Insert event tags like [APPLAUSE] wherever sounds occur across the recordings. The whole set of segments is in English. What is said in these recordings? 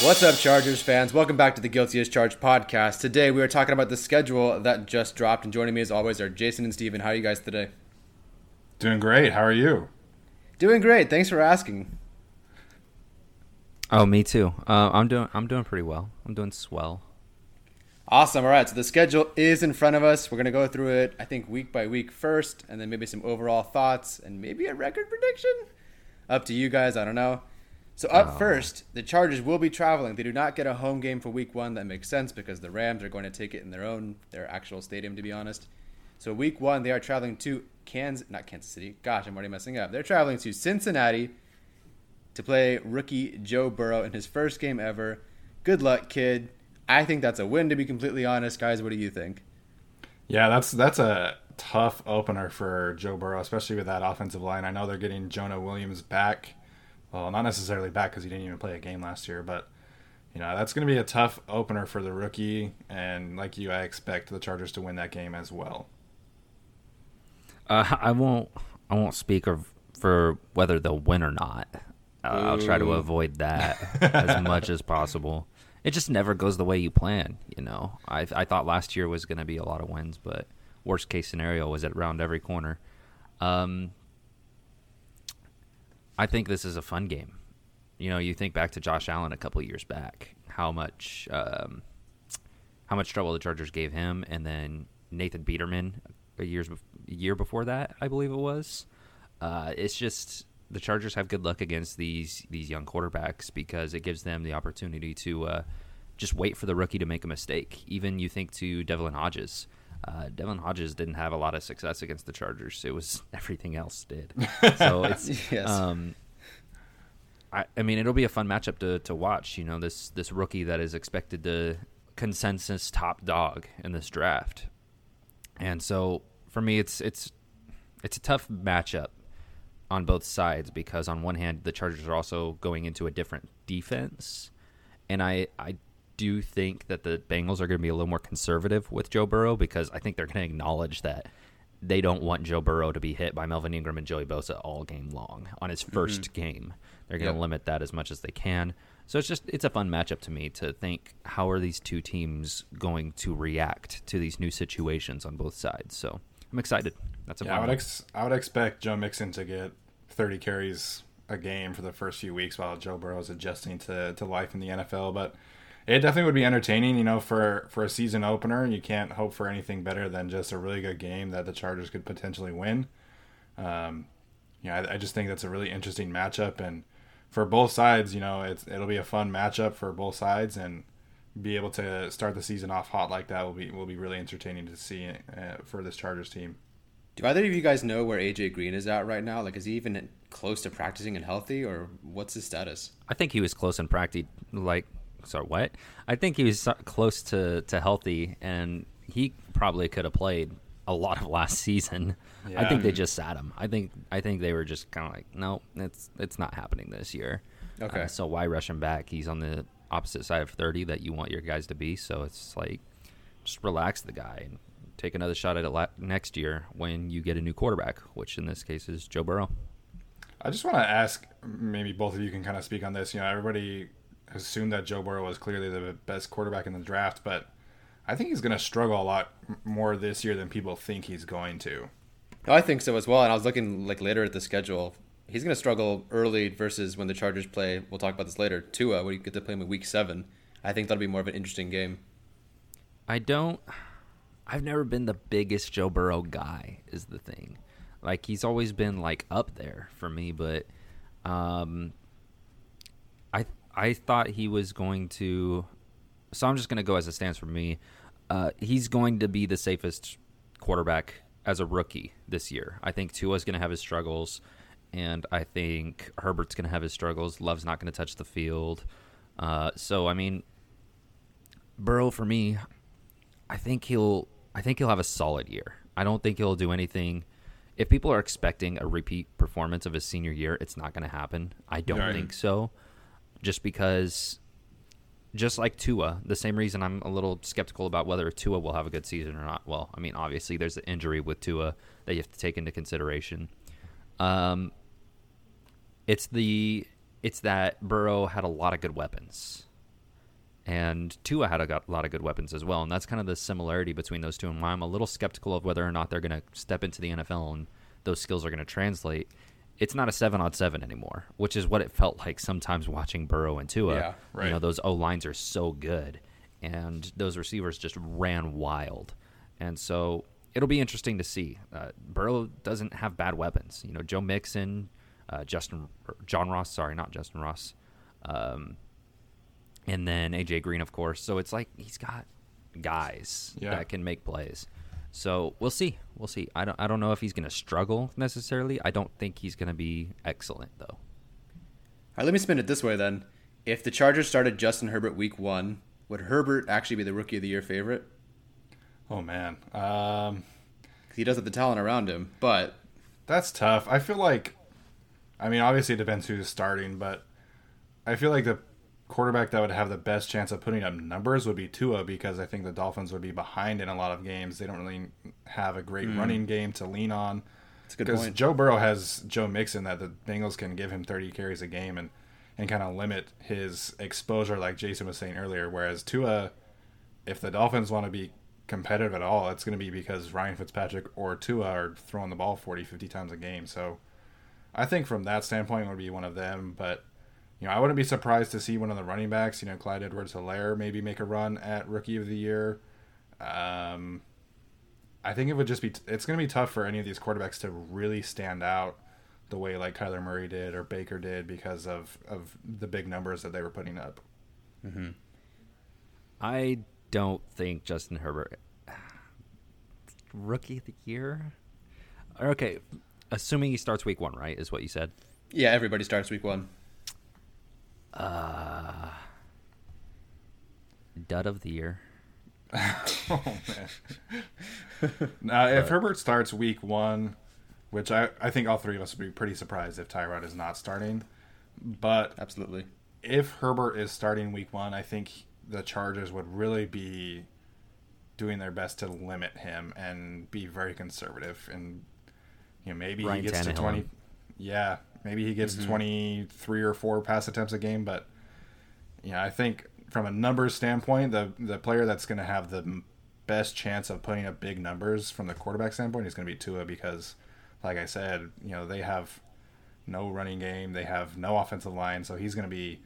What's up, Chargers fans? Welcome back to the Guilty as Charged podcast. Today we are talking about the schedule that just dropped, and joining me as always are Jason and Steven. How are you guys today? Doing great. How are you? Doing great. Thanks for asking. Oh, me too. Uh, I'm doing. I'm doing pretty well. I'm doing swell. Awesome. All right. So the schedule is in front of us. We're gonna go through it. I think week by week first, and then maybe some overall thoughts and maybe a record prediction. Up to you guys. I don't know. So up Oh. first, the Chargers will be traveling. They do not get a home game for Week One. That makes sense because the Rams are going to take it in their own, their actual stadium, to be honest. So Week One, they are traveling to Kansas, not Kansas City. Gosh, I'm already messing up. They're traveling to Cincinnati to play rookie Joe Burrow in his first game ever. Good luck, kid. I think that's a win, to be completely honest, guys. What do you think? Yeah, that's that's a tough opener for Joe Burrow, especially with that offensive line. I know they're getting Jonah Williams back. Well, not necessarily back because he didn't even play a game last year, but you know that's going to be a tough opener for the rookie. And like you, I expect the Chargers to win that game as well. Uh, I won't. I won't speak of, for whether they'll win or not. Uh, I'll try to avoid that [LAUGHS] as much as possible. It just never goes the way you plan. You know, I I thought last year was going to be a lot of wins, but worst case scenario was at around every corner. Um, I think this is a fun game. You know, you think back to Josh Allen a couple years back, how much um, how much trouble the Chargers gave him, and then Nathan Peterman a years year before that, I believe it was. Uh, it's just the Chargers have good luck against these these young quarterbacks because it gives them the opportunity to uh, just wait for the rookie to make a mistake. Even you think to Devlin Hodges. Uh, Devlin Hodges didn't have a lot of success against the Chargers. It was [LAUGHS] everything else did. [LAUGHS] So it's Yes. um, I, I mean, it'll be a fun matchup to, to watch. You know, this this rookie that is expected to consensus top dog in this draft, and so for me, it's it's it's a tough matchup on both sides because on one hand, the Chargers are also going into a different defense, and I I do think that the Bengals are going to be a little more conservative with Joe Burrow because I think they're going to acknowledge that they don't want Joe Burrow to be hit by Melvin Ingram and Joey Bosa all game long on his 1st mm-hmm. game. They're going to Yep. limit that as much as they can. So it's just it's a fun matchup to me to think how are these two teams going to react to these new situations on both sides. So I'm excited. That's a Yeah, I would ex- I would expect Joe Mixon to get 30 carries a game for the first few weeks while Joe Burrow is adjusting to, to life in the NFL. But it definitely would be entertaining. You know, for for a season opener, you can't hope for anything better than just a really good game that the Chargers could potentially win. Um, you know, I, I just think that's a really interesting matchup, and for both sides, you know, it's it'll be a fun matchup for both sides, and be able to start the season off hot like that will be will be really entertaining to see uh, for this Chargers team. Do either of you guys know where AJ Green is at right now? Like, is he even close to practicing and healthy, or what's his status? I think he was close in practice. Like, sorry, what? I think he was close to to healthy, and he probably could have played a lot of last season. Yeah. I think they just sat him. I think I think they were just kind of like, no, it's it's not happening this year. Okay. Uh, so why rush him back? He's on the opposite side of 30 that you want your guys to be. So it's like, just relax the guy and take another shot at it next year when you get a new quarterback, which in this case is Joe Burrow. I just want to ask, maybe both of you can kind of speak on this. You know, everybody assumed that Joe Burrow was clearly the best quarterback in the draft, but I think he's going to struggle a lot more this year than people think he's going to. I think so as well. And I was looking like later at the schedule. He's going to struggle early versus when the Chargers play. We'll talk about this later. Tua, we get to play him in Week Seven, I think that'll be more of an interesting game. I don't. I've never been the biggest Joe Burrow guy. Is the thing. Like he's always been like up there for me, but um, I thought he was going to. So I'm just going to go as it stands for me. Uh, he's going to be the safest quarterback as a rookie this year. I think Tua's going to have his struggles, and I think Herbert's going to have his struggles. Love's not going to touch the field. Uh, so I mean, Burrow for me, I think he'll I think he'll have a solid year. I don't think he'll do anything. If people are expecting a repeat performance of his senior year, it's not going to happen. I don't right. think so. Just because just like Tua, the same reason I'm a little skeptical about whether Tua will have a good season or not. Well, I mean, obviously there's the injury with Tua that you have to take into consideration. Um, it's the it's that Burrow had a lot of good weapons, and Tua had a lot of good weapons as well, and that's kind of the similarity between those two. And why I'm a little skeptical of whether or not they're going to step into the NFL and those skills are going to translate it's not a seven on seven anymore, which is what it felt like sometimes watching Burrow and Tua. Yeah, right. You know, those O lines are so good, and those receivers just ran wild, and so it'll be interesting to see. Uh, Burrow doesn't have bad weapons. You know, Joe Mixon, uh, Justin, John Ross. Sorry, not Justin Ross. Um, and then AJ Green, of course. So it's like he's got guys yeah. that can make plays. So we'll see. We'll see. I don't. I don't know if he's going to struggle necessarily. I don't think he's going to be excellent though. All right. Let me spin it this way then. If the Chargers started Justin Herbert Week One, would Herbert actually be the Rookie of the Year favorite? Oh man, um, he does have the talent around him, but that's tough. I feel like, I mean, obviously it depends who's starting, but I feel like the quarterback that would have the best chance of putting up numbers would be Tua because I think the Dolphins would be behind in a lot of games. They don't really have a great mm. running game to lean on. Because Joe Burrow has Joe Mixon that the Bengals can give him 30 carries a game and, and kind of limit his exposure, like Jason was saying earlier. Whereas Tua, if the Dolphins want to be competitive at all, it's going to be because Ryan Fitzpatrick or Tua are throwing the ball 40, 50 times a game. So I think from that standpoint, it would be one of them. But you know, I wouldn't be surprised to see one of the running backs, you know, Clyde Edwards Helaire maybe make a run at Rookie of the Year. Um, I think it would just be, it's going to be tough for any of these quarterbacks to really stand out the way like Kyler Murray did or Baker did because of, of the big numbers that they were putting up. Mm-hmm. I don't think Justin Herbert, Rookie of the Year? Okay, assuming he starts week one, right? Is what you said? Yeah, everybody starts week one. Uh, dud of the year. [LAUGHS] oh man! now, if Herbert starts week one, which I I think all three of us would be pretty surprised if Tyrod is not starting, but absolutely, if Herbert is starting week one, I think the Chargers would really be doing their best to limit him and be very conservative and you know maybe Ryan he gets Tannehill. to 20 yeah Maybe he gets mm-hmm. 23 or 4 pass attempts a game, but yeah, I think from a numbers standpoint, the the player that's going to have the best chance of putting up big numbers from the quarterback standpoint is going to be Tua because like I said, you know, they have no running game, they have no offensive line, so he's going to be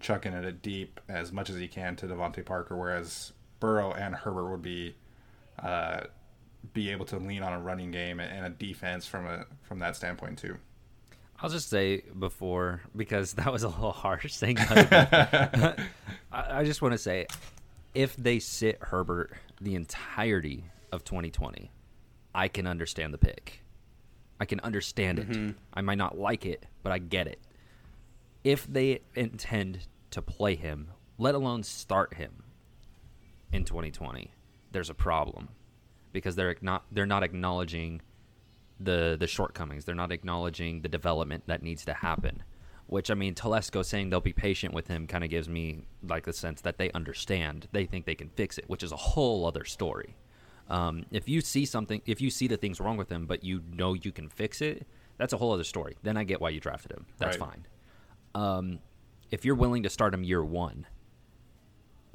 chucking it deep as much as he can to DeVante Parker, whereas Burrow and Herbert would be uh, be able to lean on a running game and a defense from a from that standpoint too. I'll just say before because that was a little harsh saying. [LAUGHS] I, I just want to say, if they sit Herbert the entirety of 2020, I can understand the pick. I can understand mm-hmm. it. I might not like it, but I get it. If they intend to play him, let alone start him in 2020, there's a problem because they're not they're not acknowledging the the shortcomings. They're not acknowledging the development that needs to happen. Which I mean, Telesco saying they'll be patient with him kind of gives me like the sense that they understand. They think they can fix it, which is a whole other story. Um, if you see something, if you see the things wrong with him, but you know you can fix it, that's a whole other story. Then I get why you drafted him. That's right. fine. Um, if you're willing to start him year one,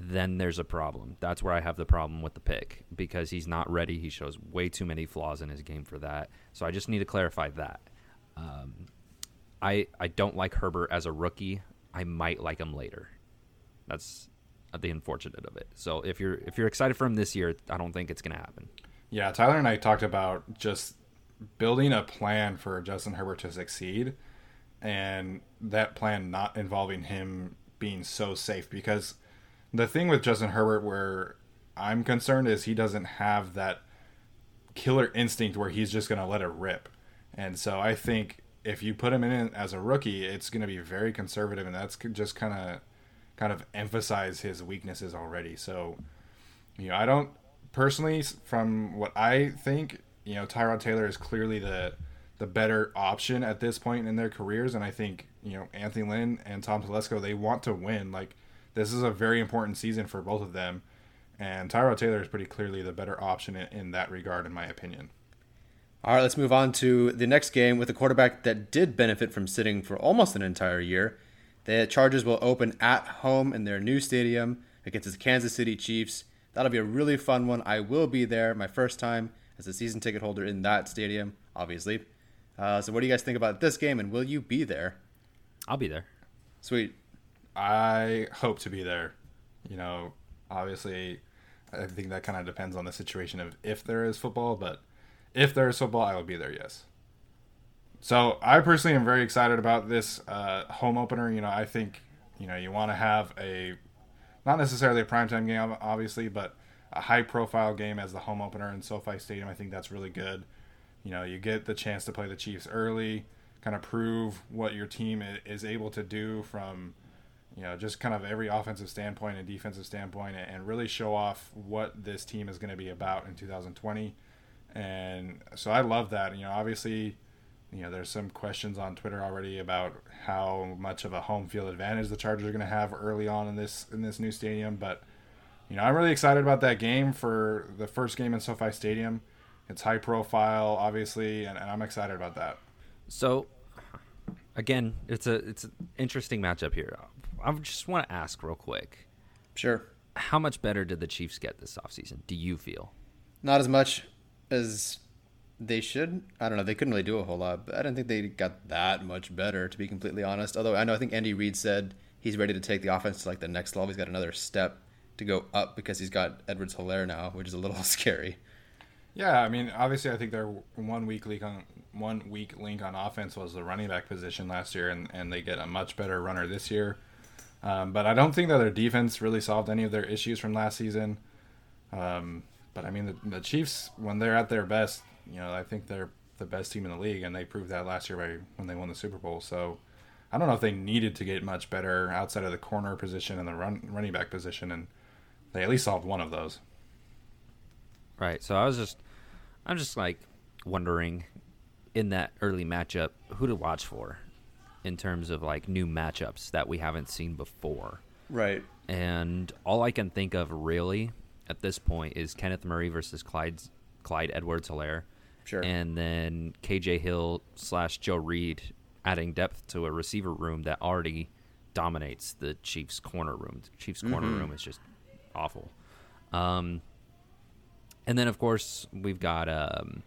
then there's a problem. That's where I have the problem with the pick because he's not ready. He shows way too many flaws in his game for that. So I just need to clarify that. Um, I I don't like Herbert as a rookie. I might like him later. That's the unfortunate of it. So if you're if you're excited for him this year, I don't think it's going to happen. Yeah, Tyler and I talked about just building a plan for Justin Herbert to succeed, and that plan not involving him being so safe because the thing with Justin Herbert where I'm concerned is he doesn't have that killer instinct where he's just going to let it rip. And so I think if you put him in as a rookie, it's going to be very conservative, and that's just kind of kind of emphasize his weaknesses already. So, you know, I don't personally, from what I think, you know, Tyrod Taylor is clearly the the better option at this point in their careers, and I think you know Anthony Lynn and Tom Telesco they want to win. Like this is a very important season for both of them, and Tyrod Taylor is pretty clearly the better option in, in that regard, in my opinion. All right, let's move on to the next game with a quarterback that did benefit from sitting for almost an entire year. The Chargers will open at home in their new stadium against the Kansas City Chiefs. That'll be a really fun one. I will be there, my first time as a season ticket holder in that stadium, obviously. Uh, so, what do you guys think about this game, and will you be there? I'll be there. Sweet. I hope to be there. You know, obviously, I think that kind of depends on the situation of if there is football, but if there is football, I will be there, yes. So I personally am very excited about this uh, home opener. You know, I think, you know, you want to have a, not necessarily a primetime game, obviously, but a high profile game as the home opener in SoFi Stadium. I think that's really good. You know, you get the chance to play the Chiefs early, kind of prove what your team is able to do from you know, just kind of every offensive standpoint and defensive standpoint, and really show off what this team is going to be about in 2020. And so I love that. You know, obviously, you know, there's some questions on Twitter already about how much of a home field advantage the Chargers are going to have early on in this in this new stadium. But you know, I'm really excited about that game for the first game in SoFi Stadium. It's high profile, obviously, and, and I'm excited about that. So, again, it's a it's an interesting matchup here. I just want to ask real quick. Sure. How much better did the Chiefs get this offseason? Do you feel? Not as much as they should. I don't know. They couldn't really do a whole lot, but I don't think they got that much better, to be completely honest. Although I know I think Andy Reid said he's ready to take the offense to like the next level. He's got another step to go up because he's got Edwards Helaire now, which is a little [LAUGHS] scary. Yeah, I mean, obviously, I think their one weak link on one weak link on offense was the running back position last year, and, and they get a much better runner this year. Um, but I don't think that their defense really solved any of their issues from last season. Um, but I mean, the, the, Chiefs, when they're at their best, you know, I think they're the best team in the league, and they proved that last year by when they won the Super Bowl. So I don't know if they needed to get much better outside of the corner position and the run, running back position, and they at least solved one of those. Right. So I was just, I'm just like wondering in that early matchup who to watch for in terms of like new matchups that we haven't seen before. Right. And all I can think of really at this point is Kenneth Murray versus Clyde Clyde Edwards Helaire. Sure. And then KJ Hill slash Joe Reed adding depth to a receiver room that already dominates the Chiefs corner room. The Chiefs corner mm-hmm. room is just awful. Um, and then of course we've got um,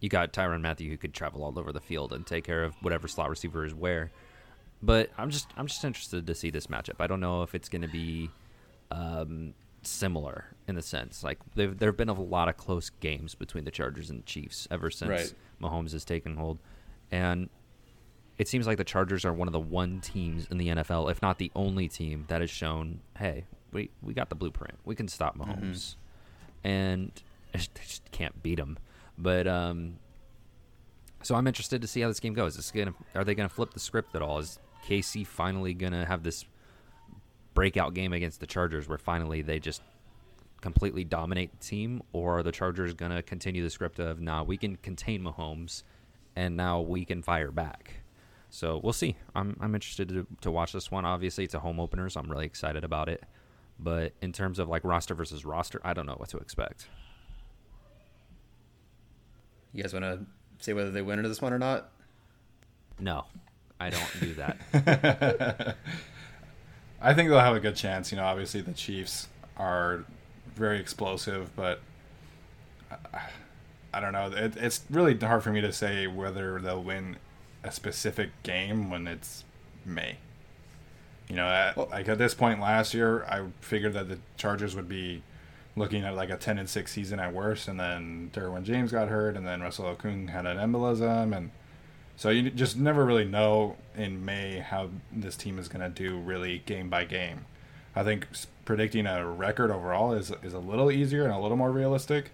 you got Tyrann Mathieu who could travel all over the field and take care of whatever slot receiver is where. but I'm just I'm just interested to see this matchup. I don't know if it's going to be um, similar in the sense like there have been a lot of close games between the Chargers and the Chiefs ever since Right. Mahomes has taken hold, and it seems like the Chargers are one of the one teams in the NFL, if not the only team, that has shown, hey, we we got the blueprint. We can stop Mahomes, and they [LAUGHS] just- they just can't beat him. But um, so I'm interested to see how this game goes. Is gonna are they gonna flip the script at all? Is KC finally gonna have this breakout game against the Chargers where finally they just completely dominate the team, or are the Chargers gonna continue the script of nah, we can contain Mahomes, and now we can fire back. So we'll see. I'm I'm interested to, to watch this one. Obviously, it's a home opener, so I'm really excited about it. But in terms of like roster versus roster, I don't know what to expect. You guys want to say whether they win into this one or not? No, I don't do that. [LAUGHS] I think they'll have a good chance. You know, obviously the Chiefs are very explosive, but I, I don't know. It, it's really hard for me to say whether they'll win a specific game when it's May. You know, at, Well- like at this point last year, I figured that the Chargers would be looking at like a ten and six season at worst, and then Derwin James got hurt, and then Russell Okung had an embolism, and so you just never really know in May how this team is going to do really game by game. I think predicting a record overall is is a little easier and a little more realistic,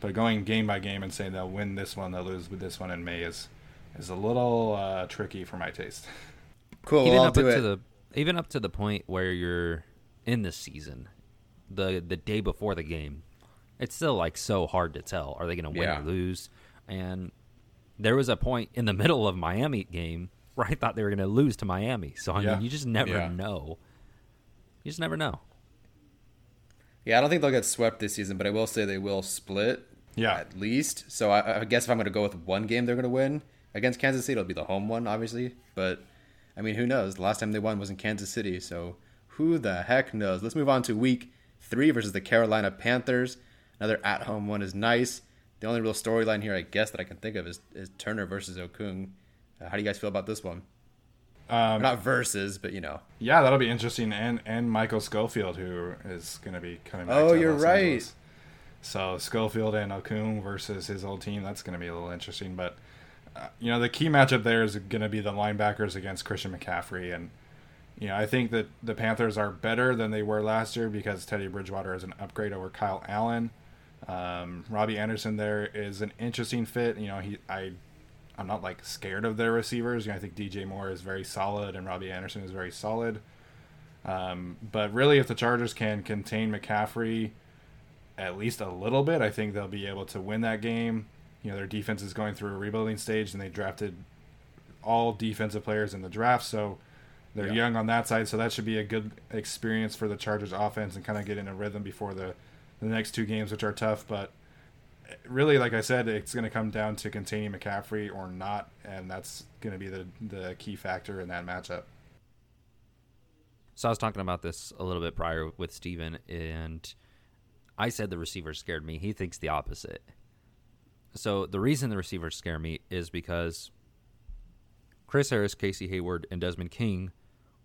but going game by game and saying they'll win this one, they'll lose with this one in May is is a little uh, tricky for my taste. [LAUGHS] Cool. even well, I'll up do to the even up to the point where you're in the season, the the day before the game, it's still like so hard to tell. Are they going to win Yeah. or lose? And there was a point in the middle of Miami game where I thought they were going to lose to Miami. So I Yeah. mean, you just never Yeah. know. You just never know. Yeah, I don't think they'll get swept this season, but I will say they will split. Yeah. At least. So I, I guess if I'm going to go with one game they're going to win against Kansas City, it'll be the home one, obviously. But, I mean, who knows? The last time they won was in Kansas City, so who the heck knows? Let's move on to week three versus the Carolina Panthers. Another at home one is nice. The only real storyline here, I guess, that I can think of is, is Turner versus Okung. Uh, how do you guys feel about this one? Um, Not versus, but you know. Yeah, that'll be interesting. And and Michael Schofield, who is going to be coming back. Oh, you're Los right. Angeles. So Schofield and Okung versus his old team. That's going to be a little interesting. But uh, you know, the key matchup there is going to be the linebackers against Christian McCaffrey, and you know, I think that the Panthers are better than they were last year because Teddy Bridgewater is an upgrade over Kyle Allen. Um, Robbie Anderson there is an interesting fit. You know, he I I'm not like scared of their receivers. You know, I think DJ Moore is very solid and Robbie Anderson is very solid. Um, but really, if the Chargers can contain McCaffrey at least a little bit, I think they'll be able to win that game. You know, their defense is going through a rebuilding stage, and they drafted all defensive players in the draft, so they're Yeah. young on that side. So that should be a good experience for the Chargers offense and kind of get in a rhythm before the the next two games, which are tough. But really, like I said, it's going to come down to containing McCaffrey or not, and that's going to be the the key factor in that matchup. So I was talking about this a little bit prior with Steven, and I said the receiver scared me. He thinks the opposite. So the reason the receivers scare me is because Chris Harris, Casey Hayward, and Desmond King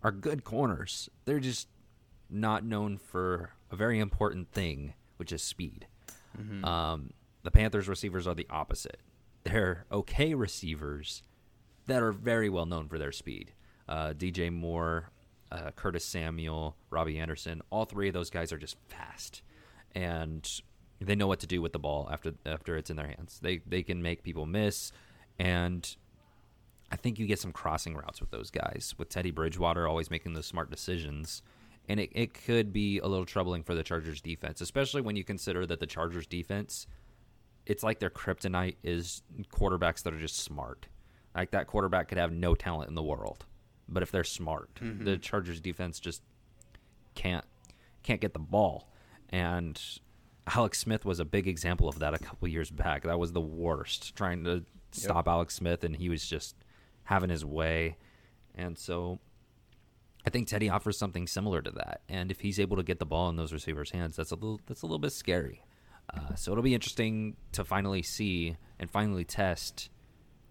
are good corners. They're just not known for a very important thing, which is speed. Um, the Panthers receivers are the opposite. They're okay receivers that are very well known for their speed. Uh, DJ Moore, uh, Curtis Samuel, Robbie Anderson, all three of those guys are just fast, and they know what to do with the ball after after it's in their hands. They they can make people miss, and I think you get some crossing routes with those guys. With Teddy Bridgewater always making those smart decisions. And it, it could be a little troubling for the Chargers defense, especially when you consider that the Chargers defense, it's like their kryptonite is quarterbacks that are just smart. Like that quarterback could have no talent in the world, but if they're smart, mm-hmm. the Chargers defense just can't can't get the ball. And Alex Smith was a big example of that a couple years back. That was the worst, trying to stop Alex Smith, and he was just having his way. And so I think Teddy offers something similar to that. And if he's able to get the ball in those receivers' hands, that's a little that's a little bit scary. Uh, so it'll be interesting to finally see and finally test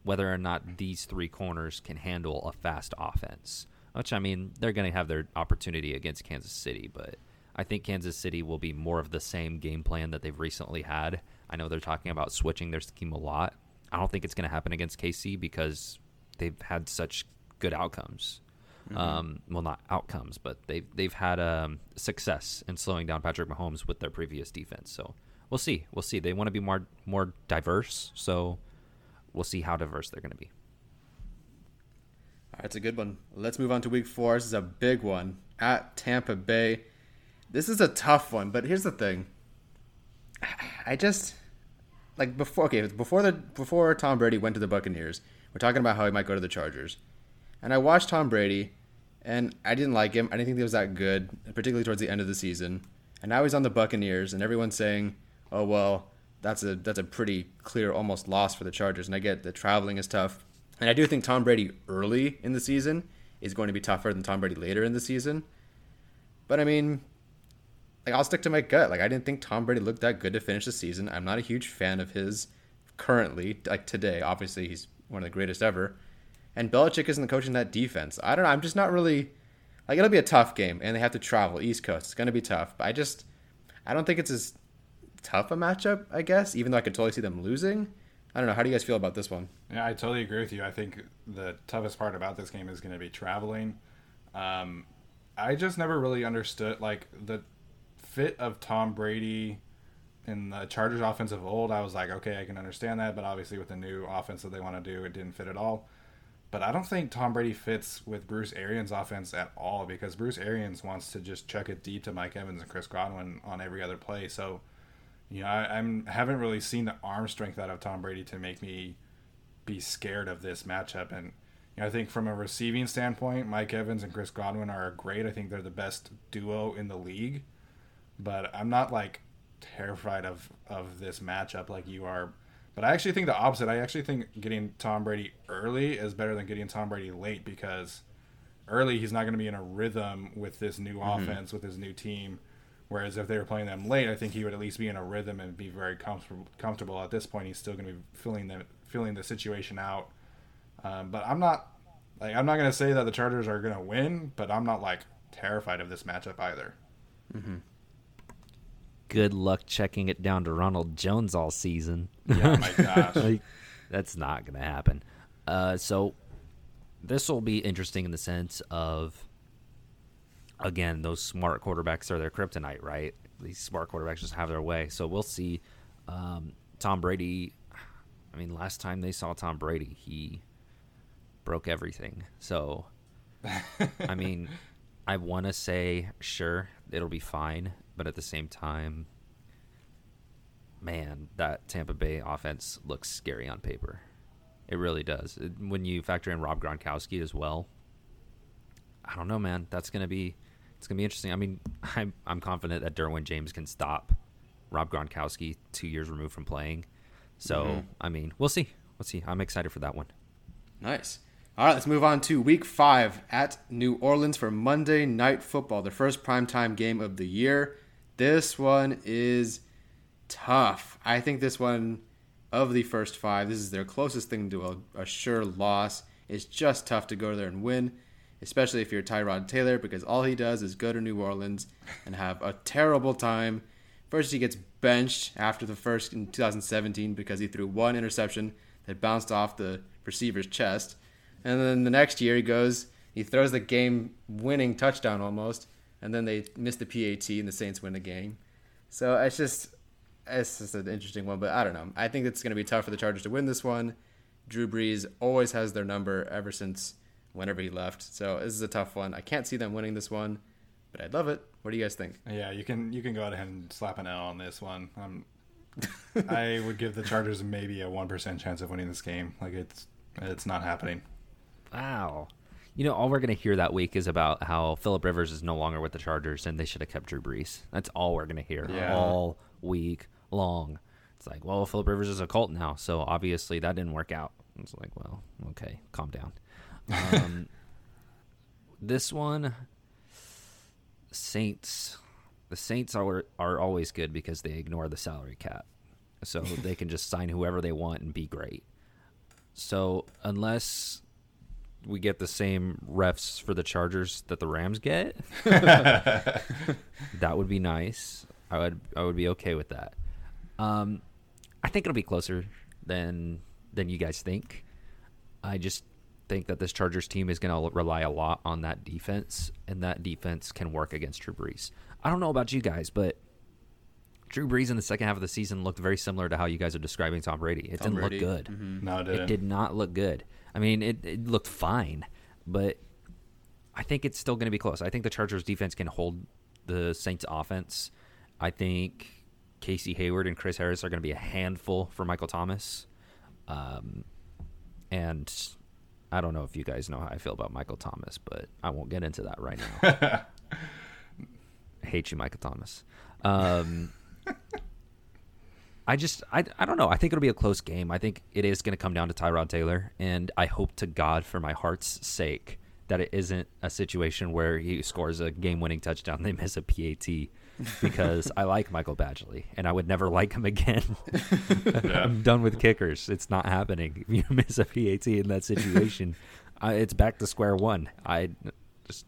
whether or not these three corners can handle a fast offense. Which I mean, they're going to have their opportunity against Kansas City, but I think Kansas City will be more of the same game plan that they've recently had. I know they're talking about switching their scheme a lot. I don't think it's going to happen against KC because they've had such good outcomes. Mm-hmm. Um, well, not outcomes, but they've they've had um, success in slowing down Patrick Mahomes with their previous defense. So we'll see. We'll see. They want to be more more diverse. So we'll see how diverse they're going to be. All right, it's a good one. Let's move on to week four. This is a big one at Tampa Bay. This is a tough one, but here's the thing. I just like before. Okay, before the before Tom Brady went to the Buccaneers, we're talking about how he might go to the Chargers, and I watched Tom Brady, and I didn't like him. I didn't think he was that good, particularly towards the end of the season. And now he's on the Buccaneers, and everyone's saying, "Oh well, that's a that's a pretty clear almost loss for the Chargers." And I get that traveling is tough, and I do think Tom Brady early in the season is going to be tougher than Tom Brady later in the season. But I mean, like I'll stick to my gut. Like I didn't think Tom Brady looked that good to finish the season. I'm not a huge fan of his currently, like today. Obviously, he's one of the greatest ever. And Belichick isn't coaching that defense. I don't know. I'm just not really like it'll be a tough game, and they have to travel East Coast. It's going to be tough. But I just I don't think it's as tough a matchup. I guess, even though I could totally see them losing. I don't know. How do you guys feel about this one? Yeah, I totally agree with you. I think the toughest part about this game is going to be traveling. Um, I just never really understood like the fit of Tom Brady in the Chargers offense of old, I was like, okay, I can understand that, but obviously with the new offense that they want to do, it didn't fit at all. But I don't think Tom Brady fits with Bruce Arians' offense at all because Bruce Arians wants to just chuck it deep to Mike Evans and Chris Godwin on every other play. So, you know, I I'm, haven't really seen the arm strength out of Tom Brady to make me be scared of this matchup. And you know, I think from a receiving standpoint, Mike Evans and Chris Godwin are great. I think they're the best duo in the league but I'm not like terrified of of this matchup like you are. But I actually think the opposite. I actually think getting Tom Brady early is better than getting Tom Brady late because early he's not going to be in a rhythm with this new mm-hmm. offense with his new team. Whereas if they were playing them late, I think he would at least be in a rhythm and be very comfortable. Comfortable at this point, he's still going to be feeling the feeling the situation out. Um, but I'm not like I'm not going to say that the Chargers are going to win, but I'm not like terrified of this matchup either. Mm-hmm good luck checking it down to Ronald Jones all season. Yeah, my gosh. [LAUGHS] like, that's not going to happen. Uh, so this will be interesting in the sense of, again, those smart quarterbacks are their kryptonite, right? These smart quarterbacks just have their way. So we'll see. Um, Tom Brady, I mean, last time they saw Tom Brady, he broke everything. So, [LAUGHS] I mean, I want to say, sure, it'll be fine but at the same time, man, that Tampa Bay offense looks scary on paper. It really does. When you factor in Rob Gronkowski as well, I don't know, man. That's gonna be it's gonna be interesting. I mean, [LAUGHS] I'm I'm confident that Derwin James can stop Rob Gronkowski two years removed from playing. So mm-hmm. I mean, we'll see. We'll see. I'm excited for that one. Nice. All right, let's move on to Week Five at New Orleans for Monday Night Football, the first primetime game of the year. This one is tough. I think this one of the first five, this is their closest thing to a, a sure loss. It's just tough to go there and win, especially if you're Tyrod Taylor, because all he does is go to New Orleans and have a terrible time. First, he gets benched after the first in 2017 because he threw one interception that bounced off the receiver's chest. And then the next year, he goes, he throws the game winning touchdown almost and then they miss the PAT and the Saints win the game. So it's just it's just an interesting one, but I don't know. I think it's going to be tough for the Chargers to win this one. Drew Brees always has their number ever since whenever he left. So this is a tough one. I can't see them winning this one, but I'd love it. What do you guys think? Yeah, you can you can go ahead and slap an L on this one. Um, [LAUGHS] I would give the Chargers maybe a one percent chance of winning this game. Like it's it's not happening. Wow. You know, all we're going to hear that week is about how Philip Rivers is no longer with the Chargers and they should have kept Drew Brees. That's all we're going to hear yeah. all week long. It's like, well, Philip Rivers is a Colt now, so obviously that didn't work out. It's like, well, okay, calm down. Um, [LAUGHS] this one, Saints. The Saints are are always good because they ignore the salary cap, so they can just sign whoever they want and be great. So unless we get the same refs for the Chargers that the Rams get, [LAUGHS] that would be nice. I would I would be okay with that. Um, I think it'll be closer than than you guys think. I just think that this Chargers team is going to rely a lot on that defense, and that defense can work against Drew Brees. I don't know about you guys, but Drew Brees in the second half of the season looked very similar to how you guys are describing Tom Brady. It Tom didn't Brady. look good. Mhm. No, it It didn't. did not look good. I mean, it, it looked fine, but I think it's still going to be close. I think the Chargers defense can hold the Saints offense. I think Casey Hayward and Chris Harris are going to be a handful for Michael Thomas. Um, and I don't know if you guys know how I feel about Michael Thomas, but I won't get into that right now. [LAUGHS] Hate you, Michael Thomas. Um, [LAUGHS] I just, I, I don't know. I think it'll be a close game. I think it is going to come down to Tyrod Taylor, and I hope to God, for my heart's sake, that it isn't a situation where he scores a game-winning touchdown, they miss a PAT, because I like Michael Badgley, and I would never like him again. [LAUGHS] I'm done with kickers. It's not happening. If you miss a PAT in that situation, [LAUGHS] uh, it's back to square one. I just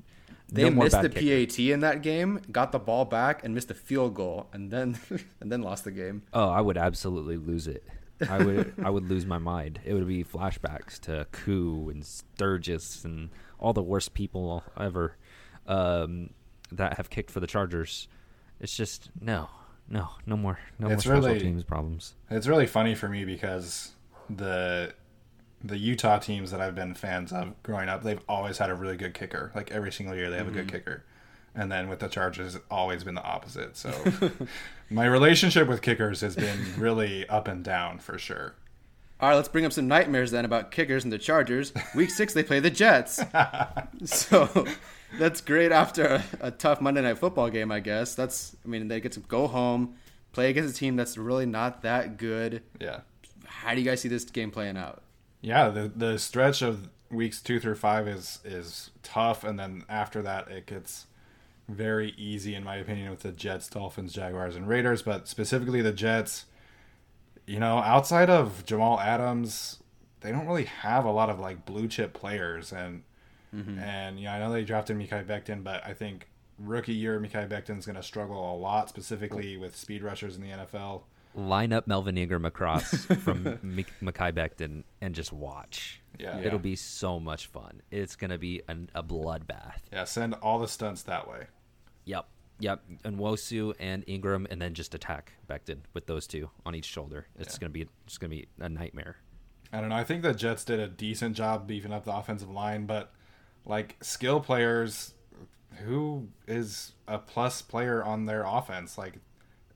They no missed the kickers. PAT in that game, got the ball back, and missed a field goal, and then [LAUGHS] and then lost the game. Oh, I would absolutely lose it. I would I would lose my mind. It would be flashbacks to Koo and Sturgis and all the worst people ever um, that have kicked for the Chargers. It's just no, no, no more, no It's more special really- teams problems. It's really funny for me because the the Utah teams that I've been fans of growing up, they've always had a really good kicker. Like every single year, they have a good mm-hmm. kicker. And then with the Chargers, it's always been the opposite. So [LAUGHS] my relationship with kickers has been really up and down for sure. All right, let's bring up some nightmares then about kickers and the Chargers. Week six, they play the Jets. [LAUGHS] so that's great after a, a tough Monday night football game, I guess. That's, I mean, they get to go home, play against a team that's really not that good. Yeah. How do you guys see this game playing out? Yeah, the the stretch of weeks two through five is is tough, and then after that it gets very easy in my opinion with the Jets, Dolphins, Jaguars, and Raiders. But specifically the Jets, you know, outside of Jamal Adams, they don't really have a lot of like blue chip players, and mm-hmm. and you know I know they drafted Mekhi Becton, but I think rookie year Mekhi Becton's going to struggle a lot, specifically with speed rushers in the NFL. Line up Melvin Ingram across [LAUGHS] from Mik- Mekhi Becton and just watch. Yeah. It'll be so much fun. It's gonna be an, a bloodbath. Yeah, send all the stunts that way. Yep. Yep. And Nwosu and Ingram, and then just attack Becton with those two on each shoulder. It's Yeah. gonna be it's gonna be a nightmare. I don't know. I think the Jets did a decent job beefing up the offensive line, but like skill players, who is a plus player on their offense? Like,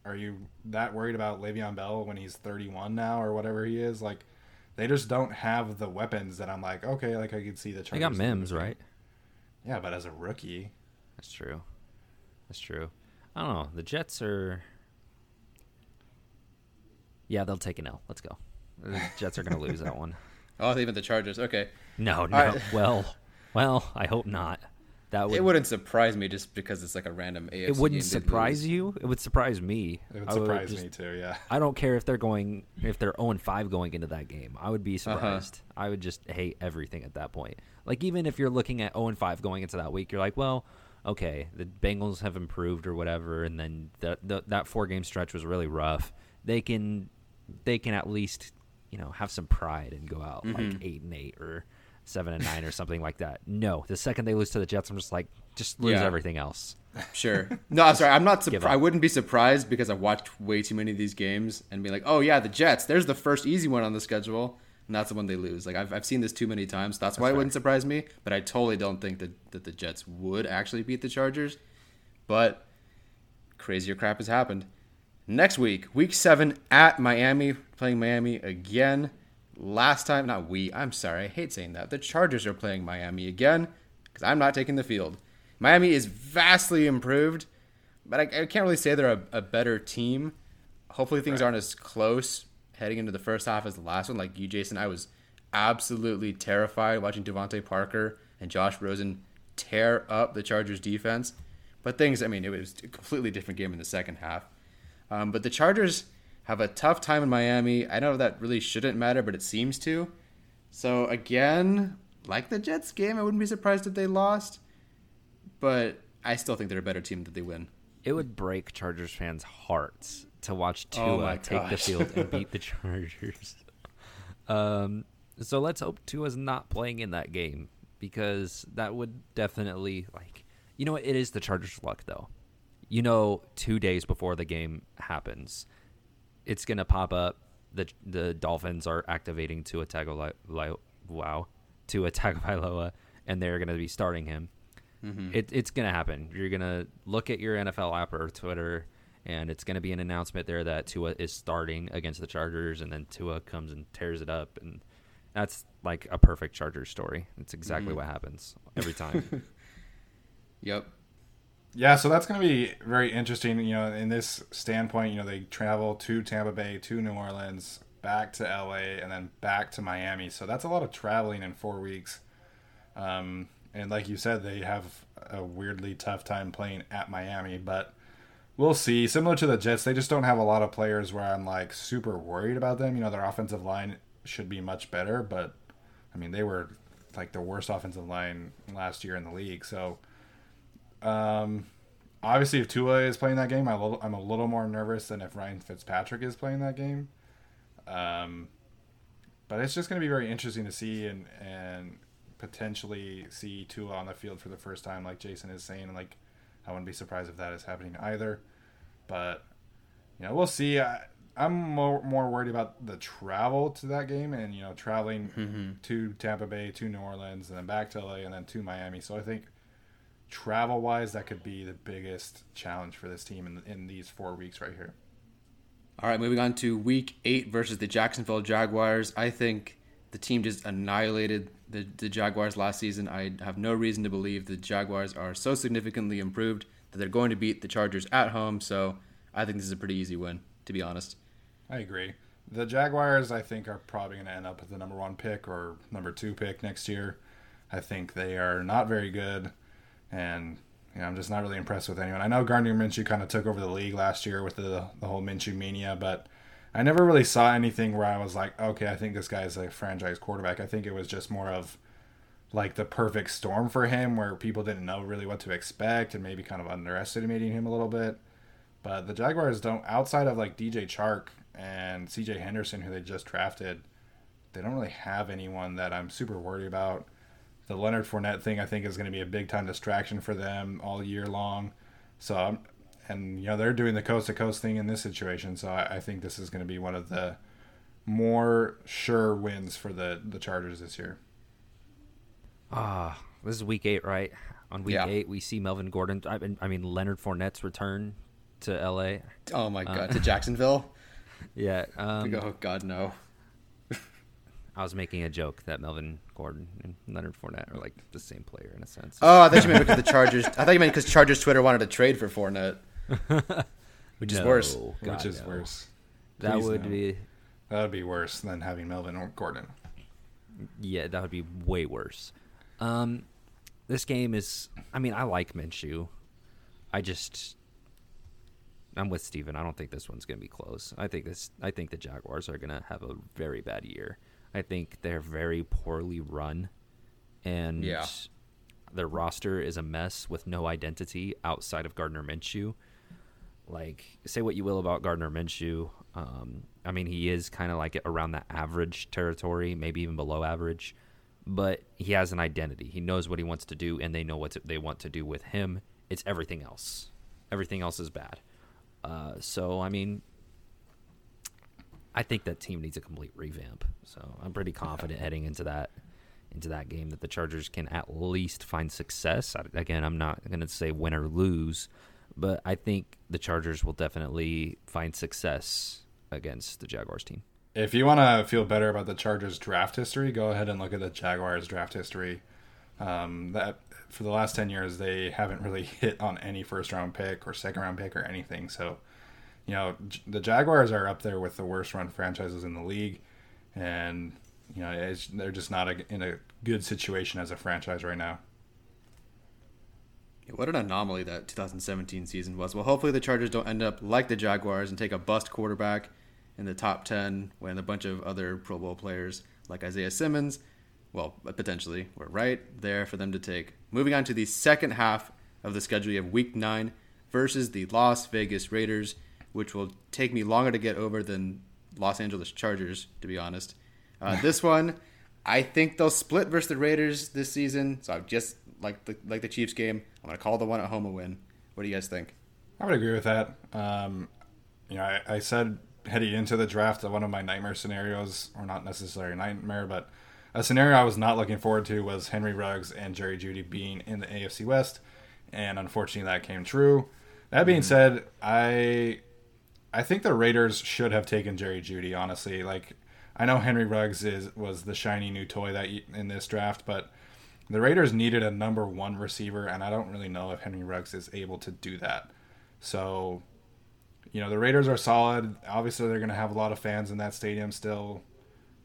are you that worried about Le'Veon Bell when he's 31 now or whatever he is? Like, they just don't have the weapons that I'm like, okay, like I could see the. They got Mims, losing. right? Yeah, but as a rookie, That's true. That's true. I don't know. The Jets are. Yeah, they'll take an L. Let's go. The [LAUGHS] Jets are gonna lose that one. Oh, even the Chargers. Okay. No, no. right. Well, well, I hope not. That would. It wouldn't surprise me just because it's like a random AFC It wouldn't game surprise you. It would surprise me. it would I surprise just- me too. Yeah. [LAUGHS] I don't care if they're going if they're 0 and 5 going into that game. I would be Uh-huh. surprised. I would just hate everything at that point. Like even if you're looking at 0 and 5 going into that week, you're like, well, okay, the Bengals have improved or whatever, and then that the, that four game stretch was really rough. They can they can at least you know have some pride and go out Mm-hmm. like eight and eight or seven and nine or something like that. No, the second they lose to the Jets, I'm just like, just lose Yeah. everything else. Sure. No, I'm sorry. I'm not surprised. I wouldn't be surprised because I've watched way too many of these games and be like, oh yeah, the Jets. There's the first easy one on the schedule, and that's the one they lose. Like I've I've seen this too many times. That's why it wouldn't surprise me. But I totally don't think that that the Jets would actually beat the Chargers. But crazier crap has happened. Next week, week seven at Miami, playing Miami again. Last time, not we, I'm sorry, I hate saying that. The Chargers are playing Miami again because I'm not taking the field. Miami is vastly improved, but I, I can't really say they're a, a better team. Hopefully, things aren't as close heading into the first half as the last one. Like you, Jason, I was absolutely terrified watching DeVante Parker and Josh Rosen tear up the Chargers defense. But things, I mean, it was a completely different game in the second half. Um, but the Chargers have a tough time in Miami. I know that really shouldn't matter, but it seems to. So again, like the Jets game, I wouldn't be surprised if they lost, but I still think they're a better team that they win. It would break Chargers fans' hearts to watch Oh Tua my take the field and beat the [LAUGHS] Chargers. um, so let's hope Tua's not playing in that game because that would definitely like you know what it is the Chargers' luck though. You know, two days before the game happens, it's gonna pop up. the The Dolphins are activating Tua Tagovailoa, wow, Tua Tagovailoa, and they're gonna be starting him mm-hmm. it, it's going to happen. You're going to look at your NFL app or Twitter, and it's going to be an announcement there that Tua is starting against the Chargers, and then Tua comes and tears it up. And that's like a perfect Chargers story. It's exactly mm-hmm. what happens every time. [LAUGHS] Yep. Yeah, so that's going to be very interesting. You know, in this standpoint, you know, they travel to Tampa Bay, to New Orleans, back to LA, and then back to Miami. So that's a lot of traveling in four weeks. Um, and like you said, they have a weirdly tough time playing at Miami, but we'll see. Similar to the Jets, they just don't have a lot of players where I'm like super worried about them. You know, their offensive line should be much better, but I mean, they were like the worst offensive line last year in the league. So, um, obviously, if Tua is playing that game, I'm a little, I'm a little more nervous than if Ryan Fitzpatrick is playing that game. Um, but it's just going to be very interesting to see and and potentially see Tua on the field for the first time, like Jason is saying. Like, I wouldn't be surprised if that is happening either. But you know, we'll see. I, I'm more more worried about the travel to that game, and you know, traveling to Tampa Bay, to New Orleans, and then back to LA, and then to Miami. So I think travel wise, that could be the biggest challenge for this team in in these four weeks right here. All right, moving on to week eight versus the Jacksonville Jaguars. I think the team just annihilated the, the Jaguars last season. I have no reason to believe the Jaguars are so significantly improved that they're going to beat the Chargers at home. So I think this is a pretty easy win, to be honest. I agree. The Jaguars, I think, are probably going to end up with the number one pick or number two pick next year. I think they are not very good, and you know, I'm just not really impressed with anyone. I know Gardner Minshew kind of took over the league last year with the the whole Minshew mania, but I never really saw anything where I was like, okay, I think this guy's a franchise quarterback. I think it was just more of like the perfect storm for him, where people didn't know really what to expect and maybe kind of underestimating him a little bit. But the Jaguars don't, outside of like DJ Chark and CJ Henderson, who they just drafted, they don't really have anyone that I'm super worried about. The Leonard Fournette thing, I think, is going to be a big time distraction for them all year long. So, I'm, and you know, they're doing the coast to coast thing in this situation. So, I, I think this is going to be one of the more sure wins for the the Chargers this year. Ah, this is week eight, right? On week Yeah. eight, we see Melvin Gordon. I mean, I mean Leonard Fournette's return to L.A. Oh my God, to Jacksonville? [LAUGHS] Yeah, um, oh God, no. I was making a joke that Melvin Gordon and Leonard Fournette are like the same player in a sense. Oh, I thought you meant because the Chargers. I thought you meant because Chargers Twitter wanted to trade for Fournette, [LAUGHS] which is No, worse. God, which is no. worse. That would no. be That would be worse than having Melvin Gordon. yeah, that would be way worse. Um, this game is. I mean, I like Minshew. I just. I'm with Steven. I don't think this one's going to be close. I think this. I think the Jaguars are going to have a very bad year. I think they're very poorly run, and Yeah. their roster is a mess with no identity outside of Gardner Minshew. Like, say what you will about Gardner Minshew. Um, I mean, he is kind of like around that average territory, maybe even below average. But he has an identity. He knows what he wants to do, and they know what to, they want to do with him. It's everything else. Everything else is bad. Uh, so, I mean, I think that team needs a complete revamp. So I'm pretty confident heading into that into that game that the Chargers can at least find success. I, again, I'm not going to say win or lose, but I think the Chargers will definitely find success against the Jaguars team. If you want to feel better about the Chargers draft history, go ahead and look at the Jaguars draft history. Um, that for the last ten years, they haven't really [LAUGHS] hit on any first round pick or second round pick or anything. So, you know, the Jaguars are up there with the worst run franchises in the league, and you know, they're just not a, in a good situation as a franchise right now. What an anomaly that 2017 season was. Well, hopefully the Chargers don't end up like the Jaguars and take a bust quarterback in the top 10 when a bunch of other Pro Bowl players like Isaiah Simmons, well, potentially, we're right there for them to take. Moving on to the second half of the schedule, you have Week Nine versus the Las Vegas Raiders, which will take me longer to get over than Los Angeles Chargers, to be honest. Uh, this [LAUGHS] one, I think they'll split versus the Raiders this season. So I'm just like the like the Chiefs game. I'm gonna call the one at home a win. What do you guys think? I would agree with that. Um, you know, I, I, said heading into the draft that one of my nightmare scenarios, or not necessarily a nightmare, but a scenario I was not looking forward to was Henry Ruggs and Jerry Jeudy being in the AFC West, and unfortunately that came true. That being mm-hmm. said, I I think the Raiders should have taken Jerry Jeudy. Honestly, like I know Henry Ruggs is was the shiny new toy that in this draft, but the Raiders needed a number one receiver, and I don't really know if Henry Ruggs is able to do that. So, you know, the Raiders are solid. Obviously, they're going to have a lot of fans in that stadium still.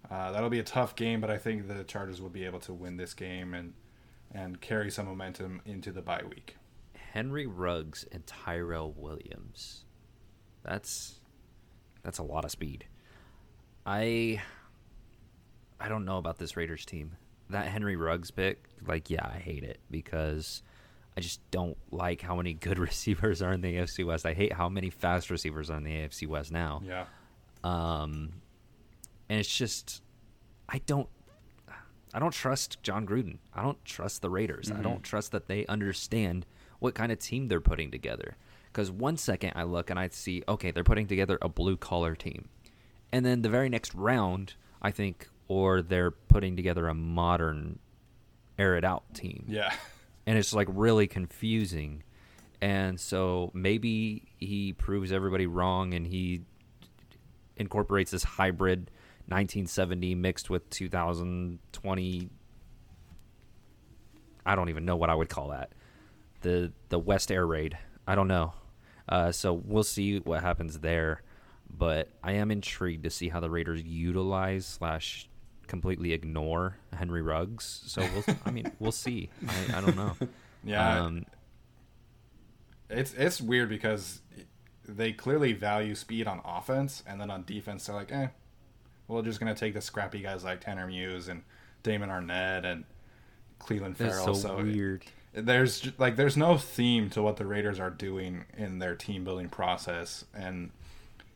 Uh, that'll be a tough game, but I think the Chargers will be able to win this game and and carry some momentum into the bye week. Henry Ruggs and Tyrell Williams. That's that's a lot of speed. I I don't know about this Raiders team. That Henry Ruggs pick, like, yeah, I hate it because I just don't like how many good [LAUGHS] receivers are in the AFC West. I hate how many fast receivers are in the AFC West now. Yeah. Um, and it's just I don't I don't trust Jon Gruden. I don't trust the Raiders. Mm-hmm. I don't trust that they understand what kind of team they're putting together. Because one second I look and I see, okay, they're putting together a blue collar team. And then the very next round, I think, or they're putting together a modern, air it out team. Yeah. [LAUGHS] And it's like really confusing. And so maybe he proves everybody wrong and he incorporates this hybrid 1970 mixed with 2020. I don't even know what I would call that. The the West Air Raid. I don't know. Uh, so we'll see what happens there. But I am intrigued to see how the Raiders utilize slash completely ignore Henry Ruggs. So we'll, I mean, [LAUGHS] we'll see. I, I don't know. Yeah, um, it's it's weird because they clearly value speed on offense, and then on defense they're like, eh, we're just gonna take the scrappy guys like Tanner Muse and Damon Arnette and Clelin Ferrell. so, so weird. There's like there's no theme to what the Raiders are doing in their team building process, and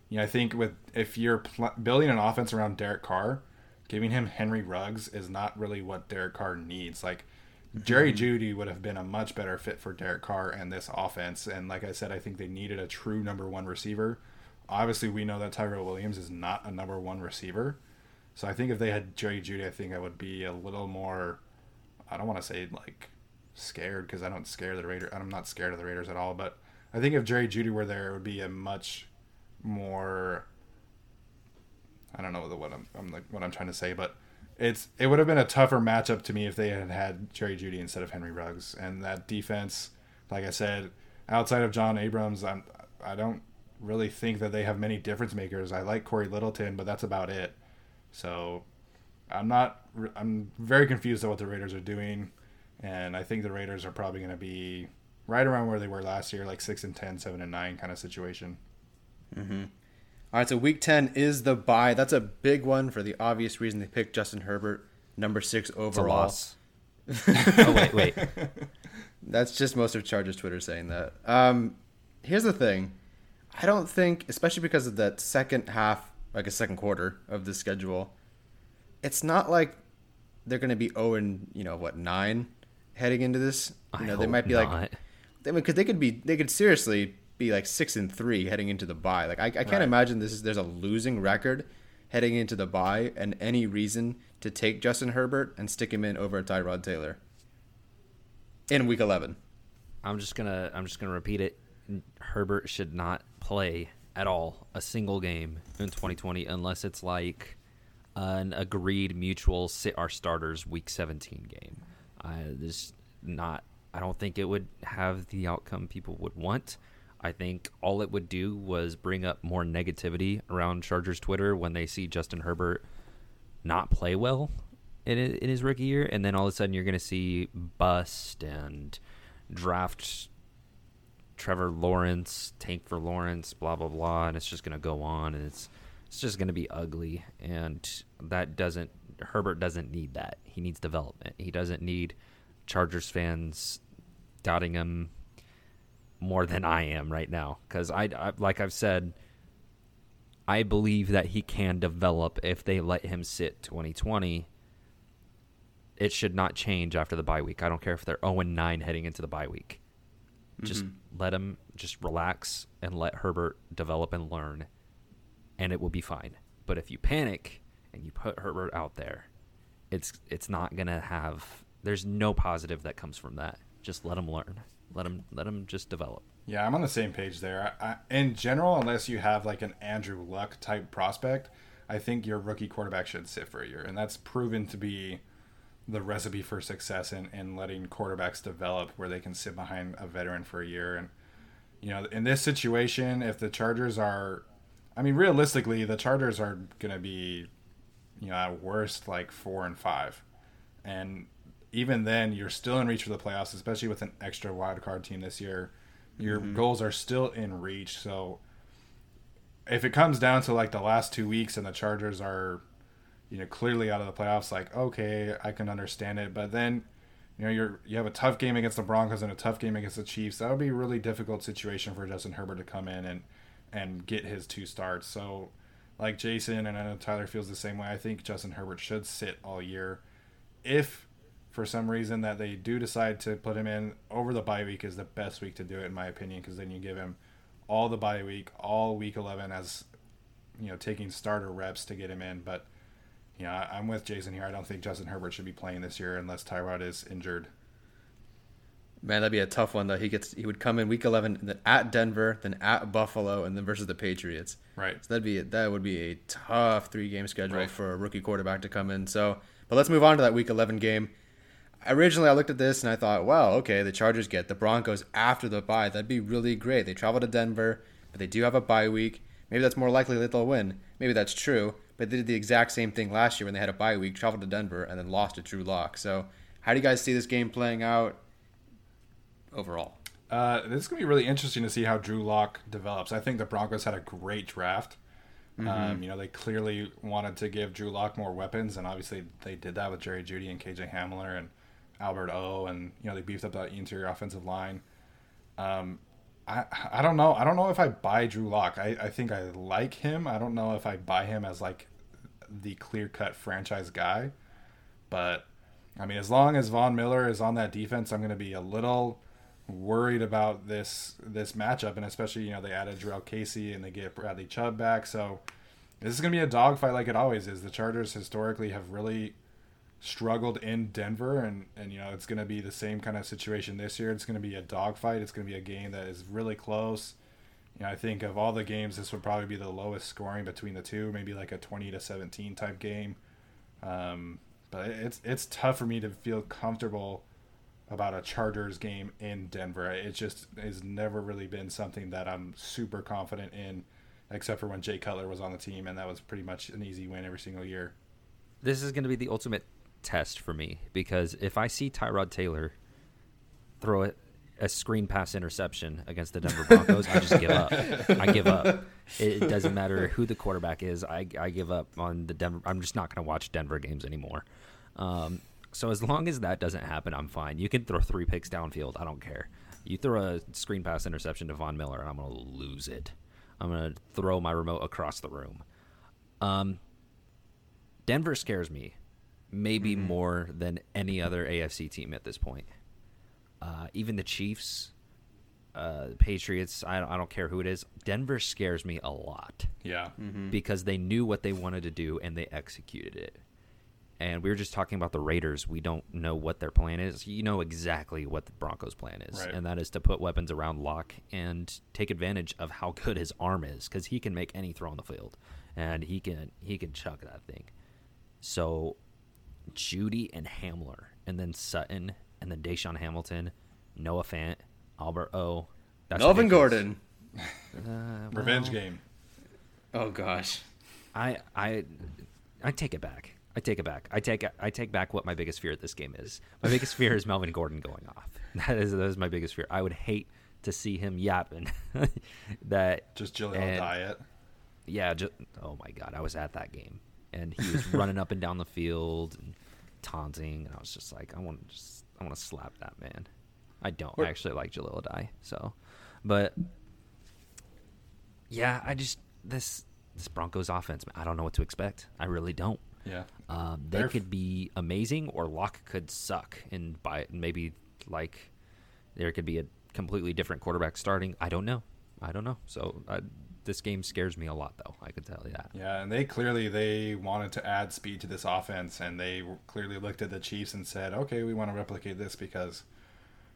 you know I think with if you're pl- building an offense around Derek Carr, giving him Henry Ruggs is not really what Derek Carr needs. Like Jerry mm-hmm. Jeudy would have been a much better fit for Derek Carr and this offense. And like I said, I think they needed a true number one receiver. Obviously, we know that Tyrell Williams is not a number one receiver. So I think if they had Jerry Jeudy, I think I would be a little more. I don't want to say like scared because I don't scare the Raiders. I'm not scared of the Raiders at all. But I think if Jerry Jeudy were there, it would be a much more I don't know what I'm, I'm like what I'm trying to say, but it's it would have been a tougher matchup to me if they had had Jerry Jeudy instead of Henry Ruggs, and that defense, like I said, outside of John Abrams, I'm I don't really think that they have many difference makers. I like Cory Littleton, but that's about it. So I'm not I'm very confused at what the Raiders are doing, and I think the Raiders are probably going to be right around where they were last year, like six and 10, 7 and nine kind of situation. Mm-hmm. All right, so week 10 is the bye. That's a big one for the obvious reason they picked Justin Herbert, number six overall. [LAUGHS] oh, wait, wait. [LAUGHS] That's just most of Chargers Twitter saying that. Um, here's the thing I don't think, especially because of that second half, like a second quarter of the schedule, it's not like they're going to be 0 and, you know, what, 9 heading into this. You know, I they might be not. like, because they could be, they could seriously be like six and three heading into the bye. Like I, I can't right. imagine this is there's a losing record heading into the bye and any reason to take Justin Herbert and stick him in over Tyrod Taylor in week eleven. I'm just gonna I'm just gonna repeat it. Herbert should not play at all a single game in 2020 unless it's like an agreed mutual sit our starters week 17 game. I this not I don't think it would have the outcome people would want. I think all it would do was bring up more negativity around Chargers Twitter when they see Justin Herbert not play well in, in his rookie year, and then all of a sudden you're going to see bust and draft Trevor Lawrence, tank for Lawrence, blah blah blah, and it's just going to go on, and it's it's just going to be ugly, and that doesn't Herbert doesn't need that. He needs development. He doesn't need Chargers fans doubting him more than I am right now because I, I, like I've said, I believe that he can develop if they let him sit 2020. It should not change after the bye week. I don't care if they're 0 9 heading into the bye week. Just mm-hmm. let him just relax and let Herbert develop and learn, and it will be fine. But if you panic and you put Herbert out there, it's it's not gonna have. There's no positive that comes from that. Just let him learn. Let him let him just develop. Yeah, I'm on the same page there. I, I, in general, unless you have like an Andrew Luck type prospect, I think your rookie quarterback should sit for a year, and that's proven to be the recipe for success in, in letting quarterbacks develop where they can sit behind a veteran for a year. And you know, in this situation, if the Chargers are, I mean, realistically, the Chargers are going to be, you know, at worst like four and five, and even then, you're still in reach for the playoffs, especially with an extra wild card team this year your mm-hmm. goals are still in reach. So if it comes down to like the last two weeks and the Chargers are, you know, clearly out of the playoffs, like okay, I can understand it. But then, you know, you're you have a tough game against the Broncos and a tough game against the Chiefs. That would be a really difficult situation for Justin Herbert to come in and and get his two starts. So, like Jason and I know Tyler feels the same way. I think Justin Herbert should sit all year. If for some reason that they do decide to put him in over the bye week is the best week to do it in my opinion because then you give him all the bye week, all week 11 as you know taking starter reps to get him in. But you know I'm with Jason here. I don't think Justin Herbert should be playing this year unless Tyrod is injured. Man, that'd be a tough one though. He gets he would come in week 11 then at Denver, then at Buffalo, and then versus the Patriots. Right. So that'd be that would be a tough three game schedule right. for a rookie quarterback to come in. So, but let's move on to that week 11 game originally I looked at this and I thought, well, okay, the Chargers get the Broncos after the bye. That'd be really great. They travel to Denver, but they do have a bye week. Maybe that's more likely that they'll win. Maybe that's true. But they did the exact same thing last year when they had a bye week, traveled to Denver, and then lost to Drew Lock. So, how do you guys see this game playing out overall? Uh, this is going to be really interesting to see how Drew Lock develops. I think the Broncos had a great draft. Mm-hmm. Um, you know, they clearly wanted to give Drew Lock more weapons, and obviously they did that with Jerry Jeudy and KJ Hamler and Albert O, and you know they beefed up that interior offensive line. Um, I I don't know. I don't know if I buy Drew Lock. I, I think I like him. I don't know if I buy him as like the clear cut franchise guy. But I mean, as long as Von Miller is on that defense, I'm going to be a little worried about this this matchup, and especially you know they added Jurrell Casey and they get Bradley Chubb back, so this is going to be a dogfight like it always is. The Chargers historically have really struggled in Denver, and and you know it's going to be the same kind of situation this year. It's going to be a dogfight. It's going to be a game that is really close. You know, I think of all the games, this would probably be the lowest scoring between the two, maybe like a twenty to seventeen type game. Um, but it's it's tough for me to feel comfortable about a Chargers game in Denver. It just has never really been something that I'm super confident in, except for when Jay Cutler was on the team, and that was pretty much an easy win every single year. This is going to be the ultimate test for me because if I see Tyrod Taylor throw it a screen pass interception against the Denver Broncos, I just give up. I give up. It, doesn't matter who the quarterback is. I, I give up on the Denver. I'm just not going to watch Denver games anymore. Um, so as long as that doesn't happen, I'm fine. You can throw three picks downfield. I don't care. You throw a screen pass interception to Von Miller, and I'm going to lose it. I'm going to throw my remote across the room. Um, Denver scares me maybe mm-hmm. more than any other AFC team at this point. Uh, even the Chiefs, uh, Patriots, I don't, I don't care who it is. Denver scares me a lot. Yeah. Mm-hmm. Because they knew what they wanted to do and they executed it. And we were just talking about the Raiders. We don't know what their plan is. You know exactly what the Broncos' plan is, right. and that is to put weapons around Lock and take advantage of how [LAUGHS] good his arm is, because he can make any throw on the field, and he can he can chuck that thing. So Jeudy and Hamler, and then Sutton, and then DaeSean Hamilton, Noah Fant, Albert O. That's Melvin Gordon. [LAUGHS] Uh, well, Revenge game. Oh gosh. I I I take it back. I take it back. I take I take back what my biggest fear at this game is. My biggest fear is Melvin Gordon going off. [LAUGHS] That is that is my biggest fear. I would hate to see him yapping [LAUGHS] that just Jaleel diet. Yeah, just oh my god, I was at that game and he was running up and down the field and taunting. And I was just like, I want to just, I want to slap that man. I don't. I actually like Jalil Adai. So, but yeah, I just this this Broncos offense. I don't know what to expect. I really don't. Yeah. Um, they They're- could be amazing, or Lock could suck, and by maybe like there could be a completely different quarterback starting. I don't know. I don't know. So uh, this game scares me a lot, though. I could tell you that. Yeah, and they clearly they wanted to add speed to this offense, and they clearly looked at the Chiefs and said, "Okay, we want to replicate this because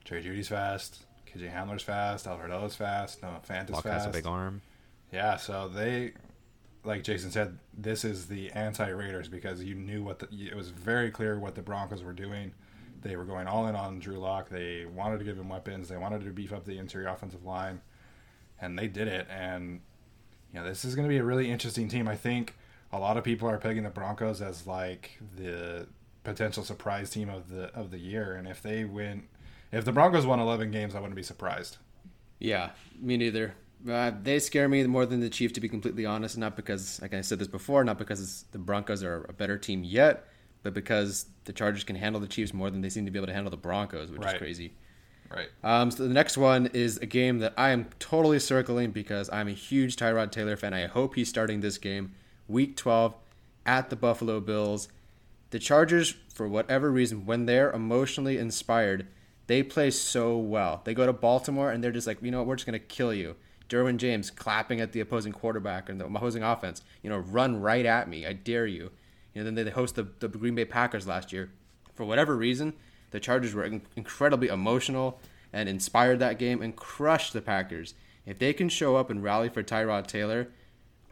Trey Jeudy's fast, KJ Hamler's fast, Albert O's fast, Noah Fant is Lock fast." has a big arm. Yeah, so they, like Jason said, this is the anti-Raiders because you knew what the, it was very clear what the Broncos were doing. They were going all in on Drew Lock. They wanted to give him weapons. They wanted to beef up the interior offensive line, and they did it. And you know, this is going to be a really interesting team. I think a lot of people are pegging the Broncos as like the potential surprise team of the of the year. And if they win, if the Broncos won 11 games, I wouldn't be surprised. Yeah, me neither. Uh, they scare me more than the Chiefs, to be completely honest. Not because, like I said this before, not because the Broncos are a better team yet, but because the Chargers can handle the Chiefs more than they seem to be able to handle the Broncos, which Right. is crazy. Right. Um, so the next one is a game that I am totally circling because I'm a huge Tyrod Taylor fan. I hope he's starting this game, Week 12, at the Buffalo Bills. The Chargers, for whatever reason, when they're emotionally inspired, they play so well. They go to Baltimore and they're just like, you know what, we're just going to kill you. Derwin James clapping at the opposing quarterback and the opposing offense. You know, run right at me. I dare you. You know, then they host the, the Green Bay Packers last year. For whatever reason, the Chargers were in- incredibly emotional and inspired that game and crushed the Packers. If they can show up and rally for Tyrod Taylor,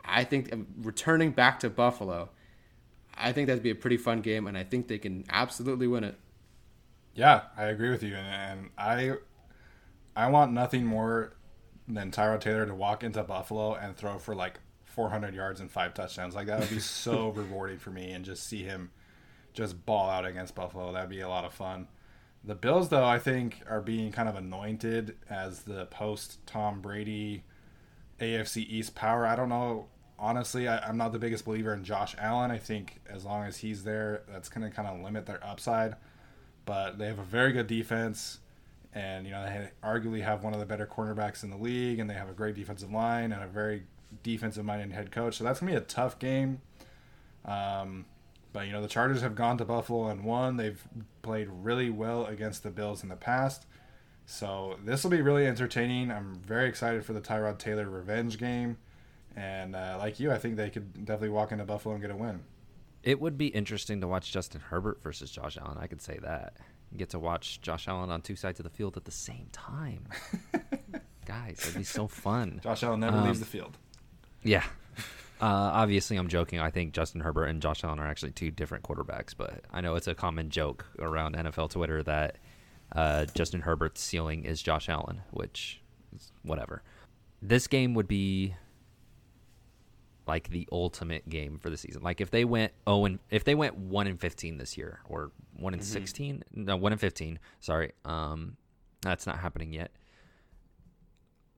I think um, returning back to Buffalo, I think that'd be a pretty fun game, and I think they can absolutely win it. Yeah, I agree with you, and, and I, I want nothing more than Tyrod Taylor to walk into Buffalo and throw for like 400 yards and five touchdowns. Like that would be so [LAUGHS] rewarding for me, and just see him just ball out against Buffalo. That'd be a lot of fun. The Bills, though, I think are being kind of anointed as the post Tom Brady AFC East power. I don't know. Honestly, I, I'm not the biggest believer in Josh Allen. I think as long as he's there, that's going to kind of limit their upside. But they have a very good defense, and you know they arguably have one of the better cornerbacks in the league, and they have a great defensive line and a very defensive-minded head coach. So that's going to be a tough game. Um, but you know the Chargers have gone to Buffalo and won. They've played really well against the Bills in the past. So this will be really entertaining. I'm very excited for the Tyrod Taylor revenge game. And uh, like you, I think they could definitely walk into Buffalo and get a win. It would be interesting to watch Justin Herbert versus Josh Allen. I could say that. You get to watch Josh Allen on two sides of the field at the same time. [LAUGHS] Guys, that'd be so fun. Josh Allen never Um, leaves the field. Yeah. [LAUGHS] Uh, obviously, I'm joking. I think Justin Herbert and Josh Allen are actually two different quarterbacks, but I know it's a common joke around NFL Twitter that uh, Justin Herbert's ceiling is Josh Allen, which is whatever. This game would be like the ultimate game for the season. Like if they went oh and if they went one and fifteen this year or one and 16 no one in fifteen. Sorry, um, that's not happening yet.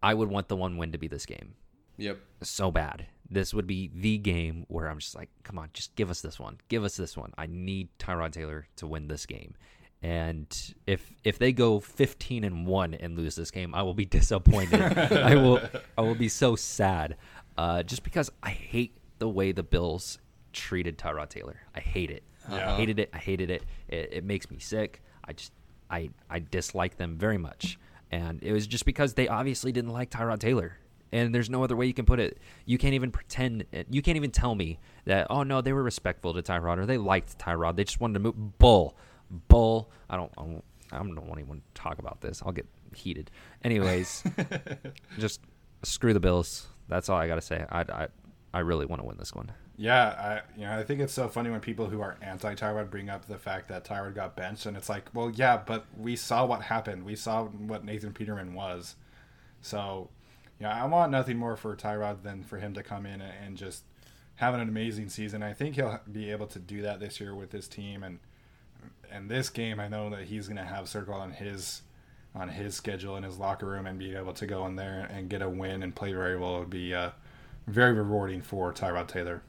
I would want the one win to be this game Yep. so bad. This would be the game where I'm just like, come on, just give us this one. Give us this one. I need Tyrod Taylor to win this game. And if if they go 15 and 1 and lose this game, I will be [LAUGHS] disappointed. I will I will be so sad. Uh, just because I hate the way the Bills treated Tyrod Taylor. I hate it. Yeah. I hated it. I hated it. it. It makes me sick. I just I I dislike them very much. And it was just because they obviously didn't like Tyrod Taylor and there's no other way you can put it. You can't even pretend. You can't even tell me that. Oh no, they were respectful to Tyrod or they liked Tyrod. They just wanted to move. Bull, bull. I don't. I don't, I don't want anyone to talk about this. I'll get heated. Anyways, [LAUGHS] just screw the Bills. That's all I gotta say. I I, I really want to win this one. Yeah, I you know I think it's so funny when people who are anti Tyrod bring up the fact that Tyrod got benched, and it's like, well, yeah, but we saw what happened. We saw what Nathan Peterman was. So, yeah, I want nothing more for Tyrod than for him to come in and just have an amazing season. I think he'll be able to do that this year with his team, and and this game, I know that he's going to have circle on his on his schedule in his locker room and be able to go in there and get a win and play very well It would be uh, very rewarding for Tyrod Taylor.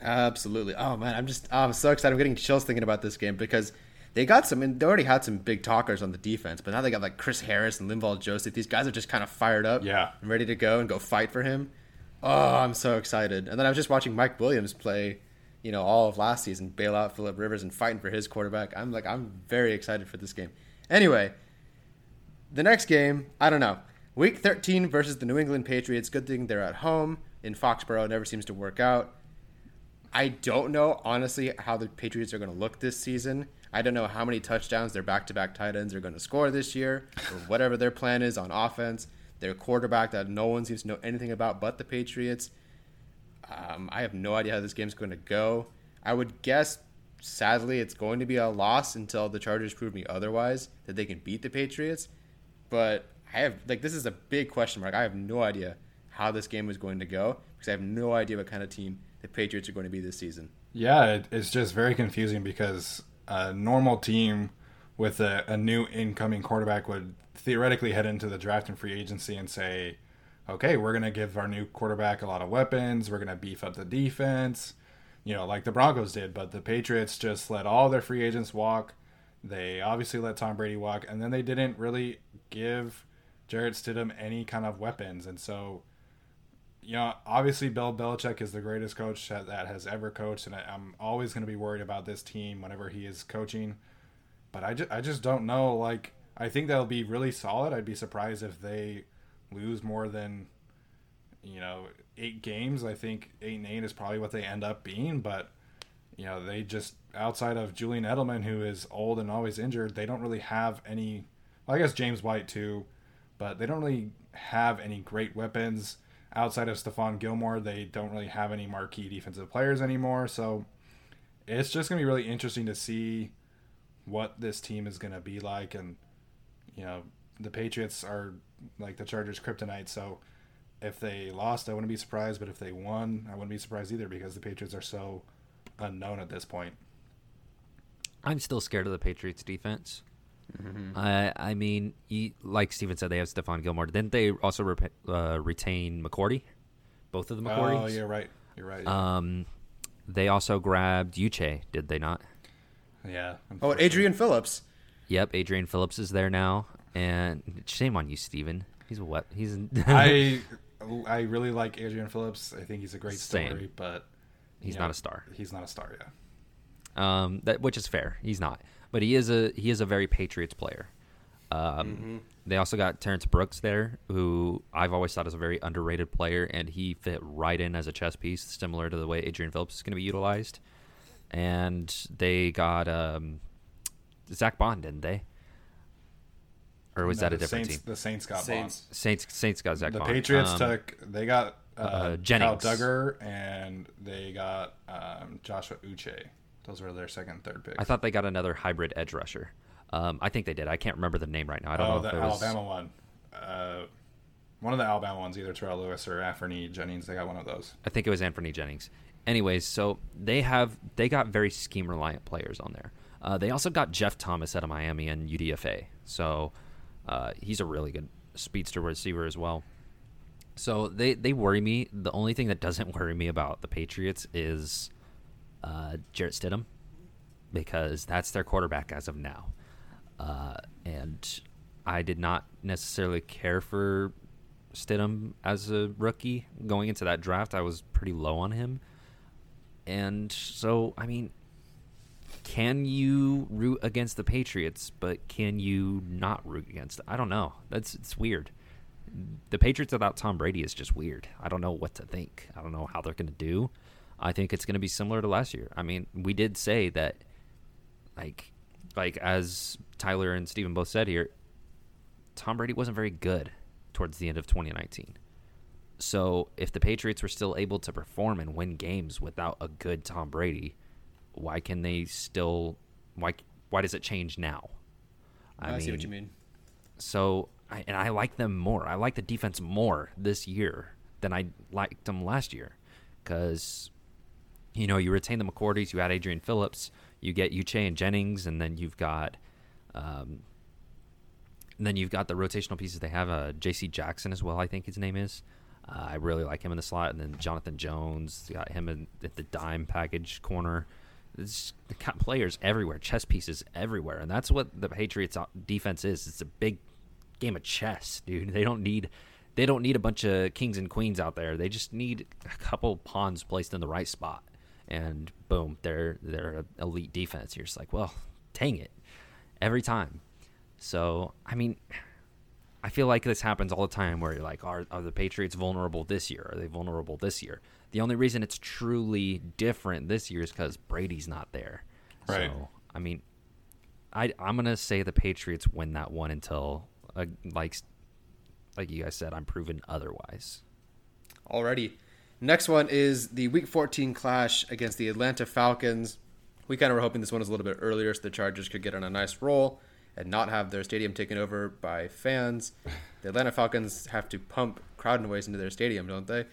Absolutely. Oh man, I'm just oh, I'm so excited. I'm getting chills thinking about this game because they got some. And they already had some big talkers on the defense, but now they got like Chris Harris and Linval Joseph. These guys are just kind of fired up, Yeah. and ready to go and go fight for him. Oh, I'm so excited. And then I was just watching Mike Williams play, you know, all of last season, bail out Philip Rivers and fighting for his quarterback. I'm like, I'm very excited for this game. Anyway, the next game, I don't know. Week 13 versus the New England Patriots. Good thing they're at home in Foxborough. Never seems to work out. I don't know, honestly, how the Patriots are going to look this season. I don't know how many touchdowns their back to back tight ends are going to score this year, or whatever their plan is on offense. Their quarterback that no one seems to know anything about but the Patriots. Um, I have no idea how this game's going to go. I would guess, sadly, it's going to be a loss until the Chargers prove me otherwise that they can beat the Patriots. But I have like this is a big question mark. I have no idea how this game is going to go because I have no idea what kind of team the Patriots are going to be this season. Yeah, it, it's just very confusing because a normal team with a, a new incoming quarterback would theoretically head into the draft and free agency and say, okay, we're going to give our new quarterback a lot of weapons. We're going to beef up the defense, you know, like the Broncos did. But the Patriots just let all their free agents walk. They obviously let Tom Brady walk. And then they didn't really give Jarrett Stidham any kind of weapons. And so, you know, obviously Bill Belichick is the greatest coach that, has ever coached. And I, I'm always going to be worried about this team whenever he is coaching. But I just, I just don't know. Like, I think they'll be really solid. I'd be surprised if they lose more than you know eight games. I think eight and eight is probably what they end up being, but you know they just outside of Julian Edelman, who is old and always injured, they don't really have any. Well, I guess James White too, but they don't really have any great weapons outside of Stephon Gilmore. They don't really have any marquee defensive players anymore, so it's just gonna be really interesting to see what this team is gonna be like and you know the Patriots are like the Chargers kryptonite. So if they lost, I wouldn't be surprised. But if they won, I wouldn't be surprised either because the Patriots are so unknown at this point. I'm still scared of the Patriots defense. I I mean, you, like Steven said, they have Stephon Gilmore. Didn't they also rep- uh, retain McCourty? Both of the McCourties. Oh, you're right. You're right. Um, they also grabbed Uche, did they not? yeah. Oh. Adrian Phillips. Yep, Adrian Phillips is there now, and shame on you, Steven. He's what? He's [LAUGHS] I I really like Adrian Phillips. I think he's a great Same. story, but he's you not a star. He's not a star. Yeah. um, that which is fair. He's not, but he is a he is a very Patriots player. Um, They also got Terrence Brooks there, who I've always thought is a very underrated player, and he fit right in as a chess piece, similar to the way Adrian Phillips is going to be utilized. And they got um, Zack Baun, didn't they? Or was No, that a different Saints, team? The Saints got Saints. Baun. Saints Saints got Zach The Baun. Patriots Um, took. They got uh, uh, Jennings. Kyle Dugger and they got um, Joshua Uche. Those were their second, and third picks. I thought they got another hybrid edge rusher. Um, I think they did. I can't remember the name right now. I don't oh, know the was. Alabama one. Uh, one of the Alabama ones, either Terrell Lewis or Anthony Jennings. They got one of those. I think it was Anthony Jennings. Anyways, so they have they got very scheme reliant players on there. Uh, they also got Jeff Thomas out of Miami and UDFA, so uh, he's a really good speedster receiver as well. So they they worry me. The only thing that doesn't [LAUGHS] worry me about the Patriots is uh, Jarrett Stidham, because that's their quarterback as of now. Uh, and I did not necessarily care for Stidham as a rookie going into that draft. I was pretty low on him, and so I mean, can you root against the Patriots, but can you not root against? I don't know. That's it's weird. The Patriots without Tom Brady is just weird. I don't know what to think. I don't know how they're going to do. I think it's going to be similar to last year. I mean, we did say that, like, like as Tyler and Steven both said here, Tom Brady wasn't very good towards the end of 2019. So if the Patriots were still able to perform and win games without a good Tom Brady, why can they still? Why why does it change now? I, see what you mean. So, I, and I like them more. I like the defense more this year than I liked them last year, because you know you retain the McCourties, you add Adrian Phillips, you get Uche and Jennings, and then you've got, um, then you've got the rotational pieces they have. Uh, J.C. Jackson as well, I think his name is. Uh, I really like him in the slot, and then Jonathan Jones got him in, at the dime package corner. It's the players everywhere, chess pieces everywhere, and that's what the Patriots defense is. It's a big game of chess, dude. [LAUGHS] They don't need they don't need a bunch of kings and queens out there. They just need a couple pawns placed in the right spot, and boom, they're they're an elite defense. You're just like, well, dang it, every time. So I mean, I feel like this happens all the time where you're like, are, are the Patriots vulnerable this year? Are they vulnerable this year? The only reason it's truly different this year is because Brady's not there. Right. So, I mean, I, I'm going to say the Patriots win that one until, uh, like, like you guys said, I'm proven otherwise. Alrighty. Next one is the Week 14 clash against the Atlanta Falcons. We kind of were hoping this one was a little bit earlier so the Chargers could get on a nice roll and not have their stadium taken over by fans. [LAUGHS] The Atlanta Falcons have to pump crowd noise into their stadium, don't they?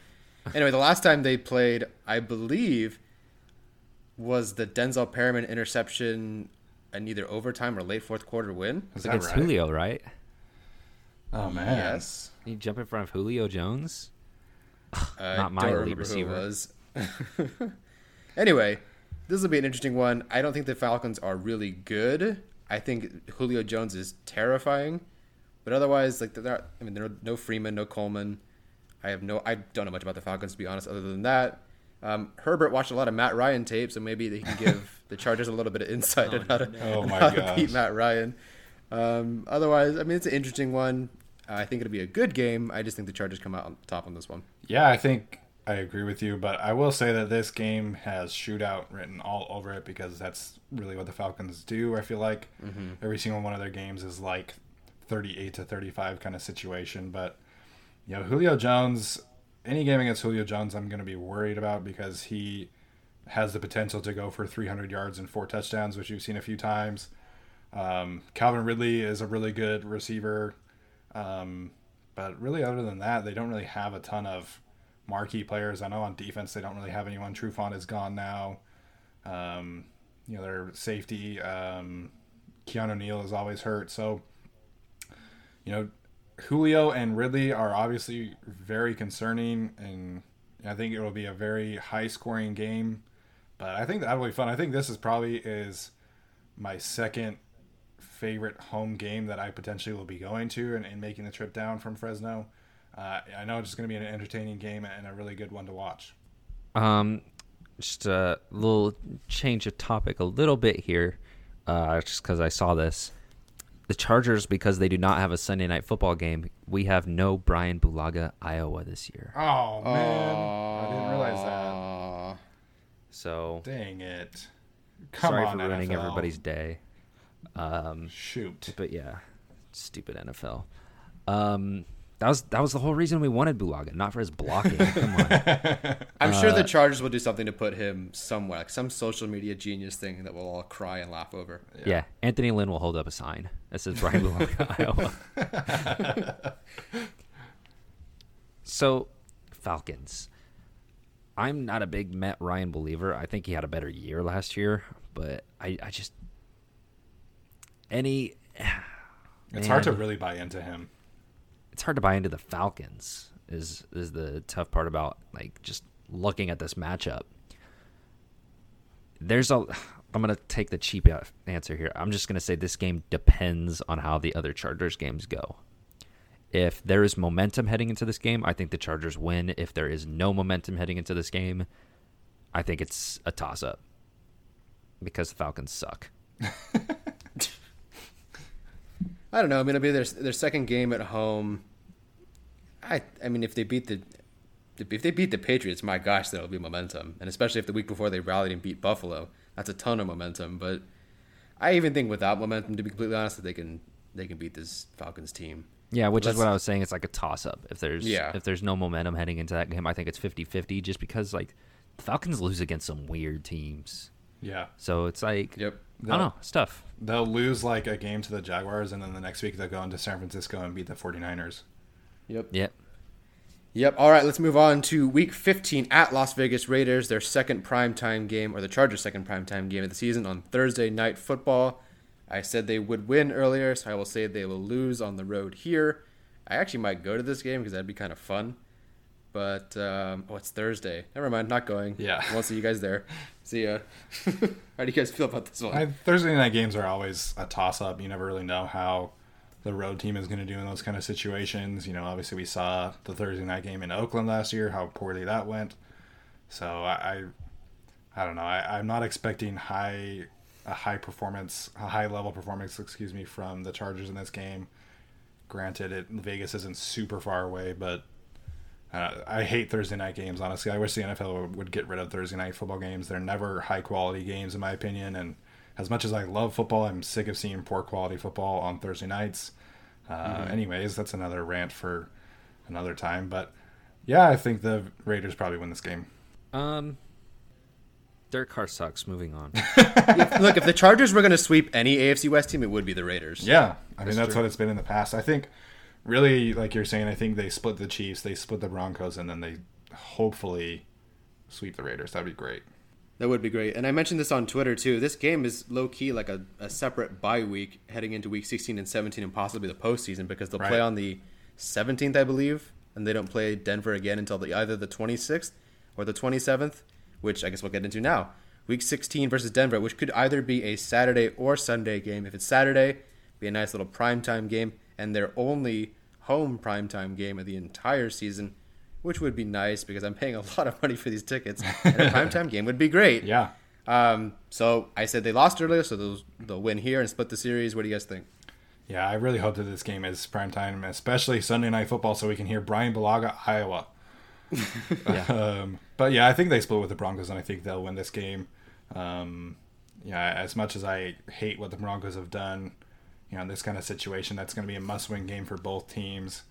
Anyway, the last time they played, I believe, was the Denzel Perryman interception and either overtime or late fourth quarter win. Is against right? Julio, right? Oh man, yes. You jump in front of Julio Jones. Not my elite receiver. [LAUGHS] anyway, this will be an interesting one. I don't think the Falcons are really good. I think Julio Jones is terrifying, but otherwise, like, there I mean, there are no Freeman, no Coleman. I have no, I don't know much about the Falcons to be honest. Other than that, um, Herbert watched a lot of Matt Ryan tape, so maybe he can give [LAUGHS] the Chargers a little bit of insight oh, on how to, oh [LAUGHS] how to beat Matt Ryan. Um, otherwise, I mean, it's an interesting one. I think it'll be a good game. I just think the Chargers come out on top on this one. Yeah, I think I agree with you, but I will say that this game has shootout written all over it because that's really what the Falcons do. I feel like mm-hmm. every single one of their games is like 38 to 35 kind of situation. But, you know, Julio Jones, any game against Julio Jones, I'm going to be worried about because he has the potential to go for 300 yards and four touchdowns, which you've seen a few times. Um, Calvin Ridley is a really good receiver. Um, but really, other than that, they don't really have a ton of marquee players. I know on defense they don't really have anyone. Trufant is gone now. Um, you know, their safety, um, Keanu Neal is always hurt. So, you know, Julio and Ridley are obviously very concerning, and I think it will be a very high scoring game. But I think that will be fun. I think this is probably is my second favorite home game that I potentially will be going to and, and making the trip down from Fresno uh, I know it's just going to be an entertaining game and a really good one to watch. Um, just a little change of topic a little bit here, uh, just because I saw this. The Chargers, because they do not have a Sunday night football game, we have no Bryan Bulaga, Iowa this year. Oh man, I didn't realize that. So dang it! Come sorry on, for ruining NFL. everybody's day. Um, Shoot, but yeah, stupid NFL. Um, that was that was the whole reason we wanted Bulaga, not for his blocking. [LAUGHS] Come on. I'm uh, sure the uh, Chargers will do something to put him somewhere, like some social media genius thing that we'll all cry and laugh over. Yeah, yeah. Anthony Lynn will hold up a sign that says Bryan [LAUGHS] Bulaga, Iowa. [LAUGHS] so, Falcons. I'm not a big Matt Ryan believer. I think he had a better year last year, but I, I just any. [SIGHS] It's hard to really buy into him it's hard to buy into the Falcons. Is is the tough part about like just looking at this matchup. There's a [SIGHS] I'm going to take the cheap answer here. I'm just going to say this game depends on how the other Chargers games go. If there is momentum heading into this game, I think the Chargers win. If there is no momentum heading into this game, I think it's a toss up because the Falcons suck. [LAUGHS] I don't know. I mean, it'll be their their second game at home. I I mean, if they beat the if they beat the Patriots, my gosh, that'll be momentum, and especially if the week before they rallied and beat Buffalo, that's a ton of momentum. But I even think without momentum, to be completely honest, that they can they can beat this Falcons team. Yeah, which is what I was saying. It's like a toss up. If there's yeah. if there's no momentum heading into that game, I think it's 50-50 just because like the Falcons lose against some weird teams. Yeah. So it's like yep. I don't know, stuff. They'll lose like a game to the Jaguars, and then the next week they'll go into San Francisco and beat the 49ers. Yep. Yep. Yep. All right, let's move on to Week 15 at Las Vegas Raiders, their second primetime game, or the Chargers' second primetime game of the season on Thursday Night Football. I said they would win earlier, so I will say they will lose on the road here. I actually might go to this game because that'd be kind of fun. But um, oh, it's Thursday. Never mind, not going. Yeah. I won't see you guys there. [LAUGHS] See ya. [LAUGHS] How do you guys feel about this one? I, Thursday night games are always a toss up. You never really know how the road team is going to do in those kind of situations. You know, obviously we saw the Thursday night game in Oakland last year, how poorly that went. So I, I, I don't know. I, I'm not expecting high, a high performance, a high level performance, excuse me, from the Chargers in this game. Granted, it Vegas isn't super far away, but uh, I hate Thursday night games. Honestly, I wish the NFL would, would get rid of Thursday night football games. They're never high quality games, in my opinion. And as much as I love football, I'm sick of seeing poor quality football on Thursday nights. Uh, Mm-hmm. Anyways, that's another rant for another time. But yeah, I think the Raiders probably win this game. Um, Derek Carr sucks. Moving on. [LAUGHS] Look, if the Chargers were going to sweep any AFC West team, it would be the Raiders. Yeah, I mean That's that's true. what it's been in the past. I think, really, like you're saying, I think they split the Chiefs, they split the Broncos, and then they hopefully sweep the Raiders. That'd be great. That would be great. And I mentioned this on Twitter too. This game is low key like a, a separate bye week heading into week 16 and 17 and possibly the postseason because they'll play on the 17th, I believe, and they don't play Denver again until the, either the 26th or the 27th, which I guess we'll get into now. Week 16 versus Denver, which could either be a Saturday or Sunday game. If it's Saturday, be a nice little primetime game, and their only home primetime game of the entire season, which would be nice because I'm paying a [LAUGHS] lot of money for these tickets, and a primetime game would be great. [LAUGHS] Yeah. Um, so I said they lost earlier, so they'll, they'll win here and split the series. What do you guys think? Yeah, I really hope that this game is prime time, especially Sunday night football, so we can hear Bryan Bulaga, Iowa. [LAUGHS] um, but yeah, I think they split with the Broncos, and I think they'll win this game. Um, yeah, as much as I hate what the Broncos have done, you know, in this kind of situation, that's going to be a must-win game for both teams.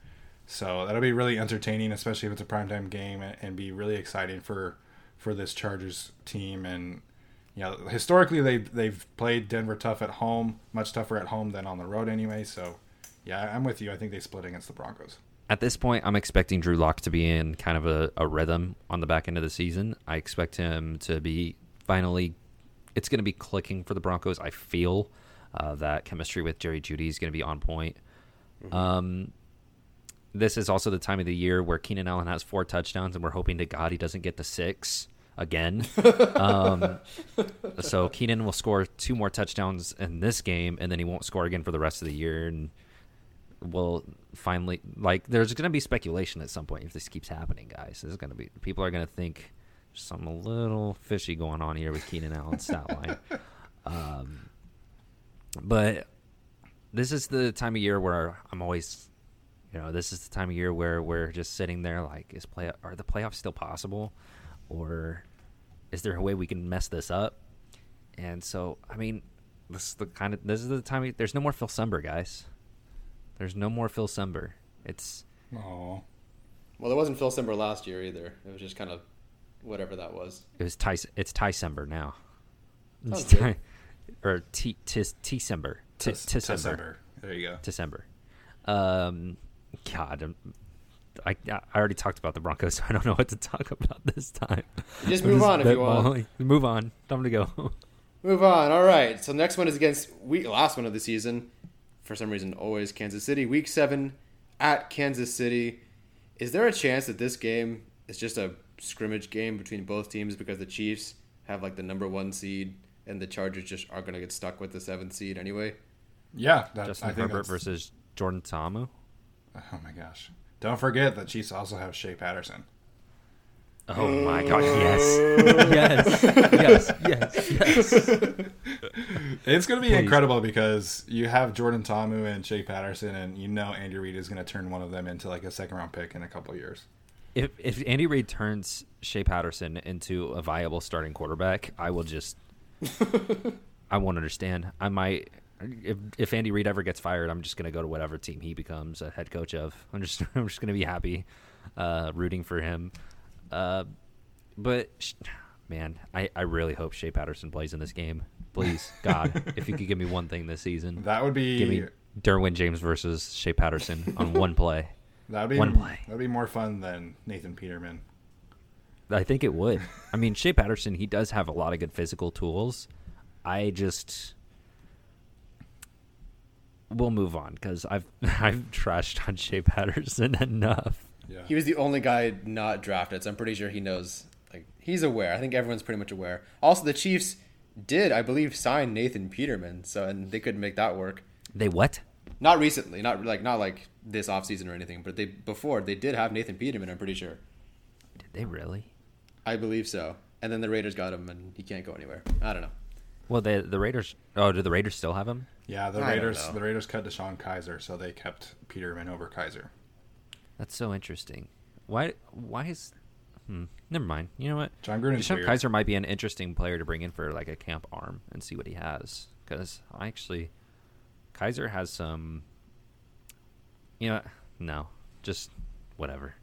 So that'll be really entertaining, especially if it's a primetime game, and, and be really exciting for for this Chargers team. And you know, historically they they've played Denver tough at home, much tougher at home than on the road anyway. So yeah, I'm with you. I think they split against the Broncos. At this point, I'm expecting Drew Lock to be in kind of a, a rhythm on the back end of the season. I expect him to be finally. It's going to be clicking for the Broncos. I feel uh, that chemistry with Jerry Jeudy is going to be on point. Um, this is also the time of the year where Keenan Allen has four touchdowns, and we're hoping to God he doesn't get the six again. um, [LAUGHS] so Keenan will score two more touchdowns in this game, and then he won't score again for the rest of the year. And we'll finally like there's going to be speculation at some point if this keeps happening, guys. There's going to be people are going to think there's something a little fishy going on here with Keenan Allen's stat line. [LAUGHS] Um, but this is the time of year where I'm always, you know, this is the time of year where we're just sitting there like, is play are the playoffs still possible, or is there a way we can mess this up? And so, I mean, this is the kind of this is the time. Of, there's no more Phil Sumber, guys. There's no more Phil Sumber. It's Oh, Well, there wasn't Phil Sumber last year either. It was just kind of whatever that was. it was Ty. It's Ty Sember now. It's Sounds good. Ty, or T Tis December. December. December. There you go. December. Um, God, um, I I already talked about the Broncos. So [LAUGHS] I don't know what to talk about this time. Just I'm move on if you want. spitballing. Move on. Time to go. Move on. All right. So next one is against week last one of the season. For some reason, always Kansas City. Week seven at Kansas City. Is there a chance that this game is just a scrimmage game between both teams because the Chiefs have like the number one seed and the Chargers just are going to get stuck with the seventh seed anyway? Yeah, that, Justin I think Herbert that's- versus Jordan Ta'amu. Oh my gosh! Don't forget that Chiefs also have Shea Patterson. Oh my God! [LAUGHS] Yes, yes, yes, yes, yes. [LAUGHS] It's going to be Please. incredible because you have Jordan Ta'amu and Shea Patterson, and you know Andy Reid is going to turn one of them into like a second round pick in a couple of years. If if Andy Reid turns Shea Patterson into a viable starting quarterback, I will just. [LAUGHS] I won't understand. I might. If if Andy Reid ever gets fired, I'm just gonna go to whatever team he becomes a head coach of. I'm just [LAUGHS] I'm just gonna be happy, uh, rooting for him. Uh, but man, I I really hope Shea Patterson plays in this game. Please, [LAUGHS] God, if you could give me one thing this season, That would be give me Derwin James versus Shea Patterson on one play. that would be one play. That would be more fun than Nathan Peterman. I think it would. I mean, Shea Patterson, he does have a lot of good physical tools. I just we'll move on because I've [LAUGHS] I've trashed on Shea Patterson [LAUGHS] enough. Yeah. He was the only guy not drafted, so I'm pretty sure he knows. Like he's aware. I think everyone's pretty much aware. Also, the Chiefs did, I believe, sign Nathan Peterman, so and they could make that work. They what? Not recently, not like not like this offseason or anything, but they before they did have Nathan Peterman. I'm pretty sure. Did they really? I believe so. And then the Raiders got him, and he can't go anywhere. I don't know. Well, the the Raiders. Oh, do the Raiders still have him? Yeah, the I Raiders the Raiders cut DeShone Kizer, so they kept Peterman over Kizer. That's so interesting. Why? Why is? Hmm. Never mind. You know what? Jon Gruden's DeShone weird. Kizer might be an interesting player to bring in for like a camp arm and see what he has. Because I actually, Kizer has some. You know, what? no, just whatever.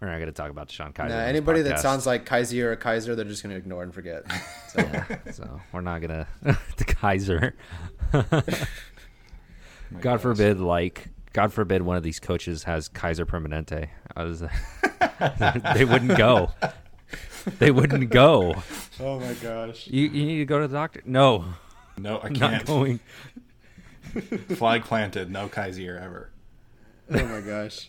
We're not going to talk about DeShone Kizer. Nah, on this anybody that sounds like Kaiser or Kaiser, they're just gonna ignore and forget. [LAUGHS] So yeah, so we're not gonna [LAUGHS] the Kaiser. [LAUGHS] God gosh. forbid, like God forbid, one of these coaches has Kaiser Permanente. I was, they wouldn't go. They wouldn't go. Oh my gosh. You, you need to go to the doctor. No, No, I I'm not can't. going. Flag planted, no Kaiser ever. oh my gosh.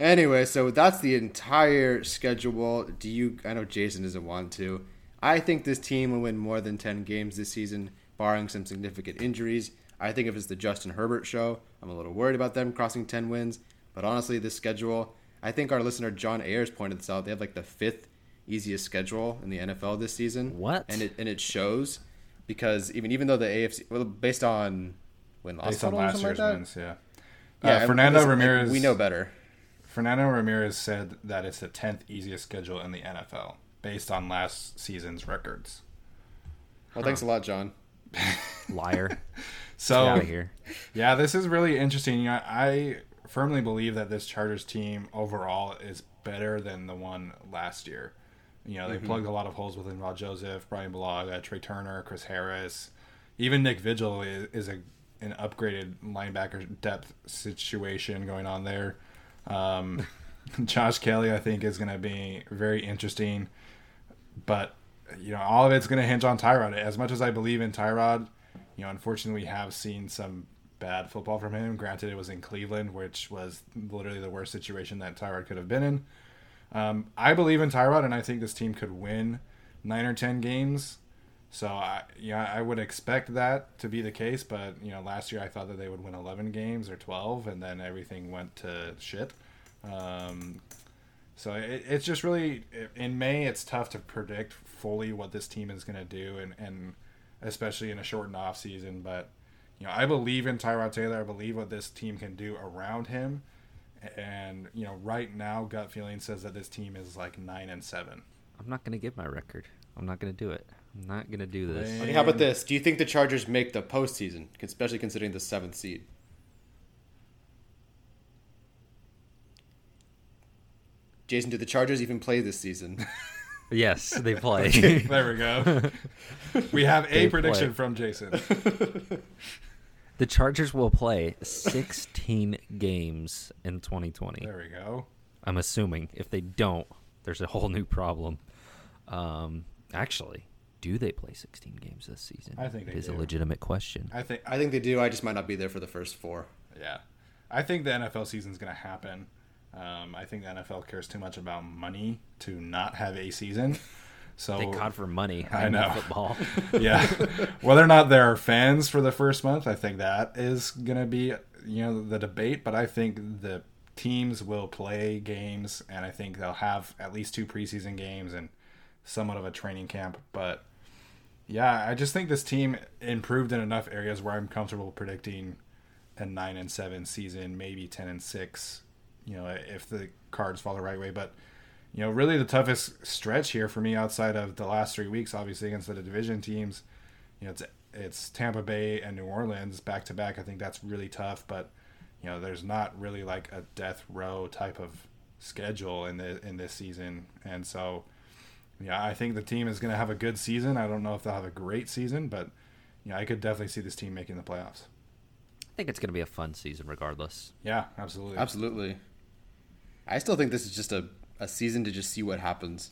Anyway, so that's the entire schedule. Do you? I know Jason doesn't want to. I think this team will win more than ten games this season, barring some significant injuries. I think if it's the Justin Herbert show, I'm a little worried about them crossing ten wins. But honestly, this schedule, I think our listener John Ayers pointed this out. They have like the fifth easiest schedule in the NFL this season. What? And it and it shows because even even though the AFC, well, based on win loss Based on last year's like that. wins, yeah. Yeah, uh, and Fernando Ramirez. we know better. Fernando Ramirez said that it's the tenth easiest schedule in the NFL based on last season's records. Well, thanks a lot, John. [LAUGHS] Liar. [LAUGHS] So Get out of here. Yeah, this is really interesting. You know, I firmly believe that this Chargers team overall is better than the one last year. You know, they mm-hmm. plugged a lot of holes with Linval Joseph, Bryan Bulaga, Trai Turner, Chris Harris. Even Nick Vigil is, is a an upgraded linebacker depth situation going on there. Um, [LAUGHS] Josh Kelley, I think, is going to be very interesting. But, you know, all of it's going to hinge on Tyrod. As much as I believe in Tyrod, you know, unfortunately, we have seen some bad football from him. Granted, it was in Cleveland, which was literally the worst situation that Tyrod could have been in. Um, I believe in Tyrod, and I think this team could win nine or ten games. So, I, yeah, I would expect that to be the case. But you know, last year I thought that they would win eleven games or twelve, and then everything went to shit. Um, so it, it's just really in May. It's tough to predict fully what this team is going to do, and, and especially in a shortened off season. But you know, I believe in Tyrod Taylor. I believe what this team can do around him. And you know, right now, gut feeling says that this team is like nine and seven. I'm not going to give my record. I'm not going to do it. I'm not going to do this. Okay, how about this? Do you think the Chargers make the postseason, especially considering the seventh seed? Jason, do the Chargers even play this season? [LAUGHS] Yes, they [LAUGHS] play. there we go. we have a They prediction play. from Jason. [LAUGHS] the Chargers will play 16 games in 2020. There we go. I'm assuming. If they don't, there's a whole new problem. Um, actually, do they play 16 games this season? I think it they is do. a legitimate question. I think I think they do. I just might not be there for the first four. Yeah, I think the NFL season is going to happen. Um, I think the NFL cares too much about money to not have a season. [LAUGHS] So Thank God for money. I in know. football. [LAUGHS] yeah, whether or not there are fans for the first month, I think that is going to be you know the debate. But I think the teams will play games, and I think they'll have at least two preseason games and somewhat of a training camp. But yeah, I just think this team improved in enough areas where I'm comfortable predicting a nine and seven season, maybe ten and six. You know, if the cards fall the right way, but you know, really the toughest stretch here for me outside of the last three weeks, obviously against the division teams. You know, it's it's Tampa Bay and New Orleans back to back. I think that's really tough, but you know, there's not really like a death row type of schedule in the in this season, and so yeah, I think the team is going to have a good season. I don't know if they'll have a great season, but you know, I could definitely see this team making the playoffs. I think it's going to be a fun season regardless. Yeah, absolutely. Absolutely. I still think this is just a, a season to just see what happens.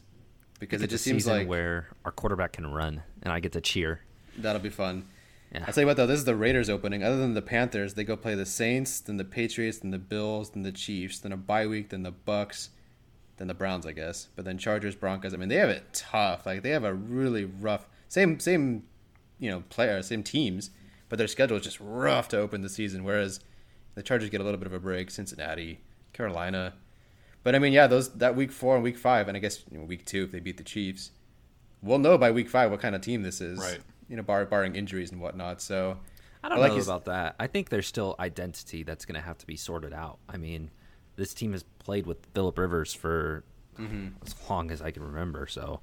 Because it just seems like where our quarterback can run and I get to cheer. that'll be fun. Yeah. I'll tell you what though, this is the Raiders opening. Other than the Panthers, they go play the Saints, then the Patriots, then the Bills, then the Chiefs, then a bye week, then the Bucs, than the Browns, I guess. But then Chargers, Broncos. I mean, they have it tough. Like they have a really rough same same you know player same teams, but their schedule is just rough to open the season. Whereas the Chargers get a little bit of a break. Cincinnati, Carolina. But I mean, yeah, those that week four and week five, and I guess you know, week two if they beat the Chiefs, we'll know by week five what kind of team this is. Right. You know, bar, barring injuries and whatnot. So I don't like know you- about that. I think there's still identity that's going to have to be sorted out. I mean, this team has played with Philip Rivers for as long as I can remember. So,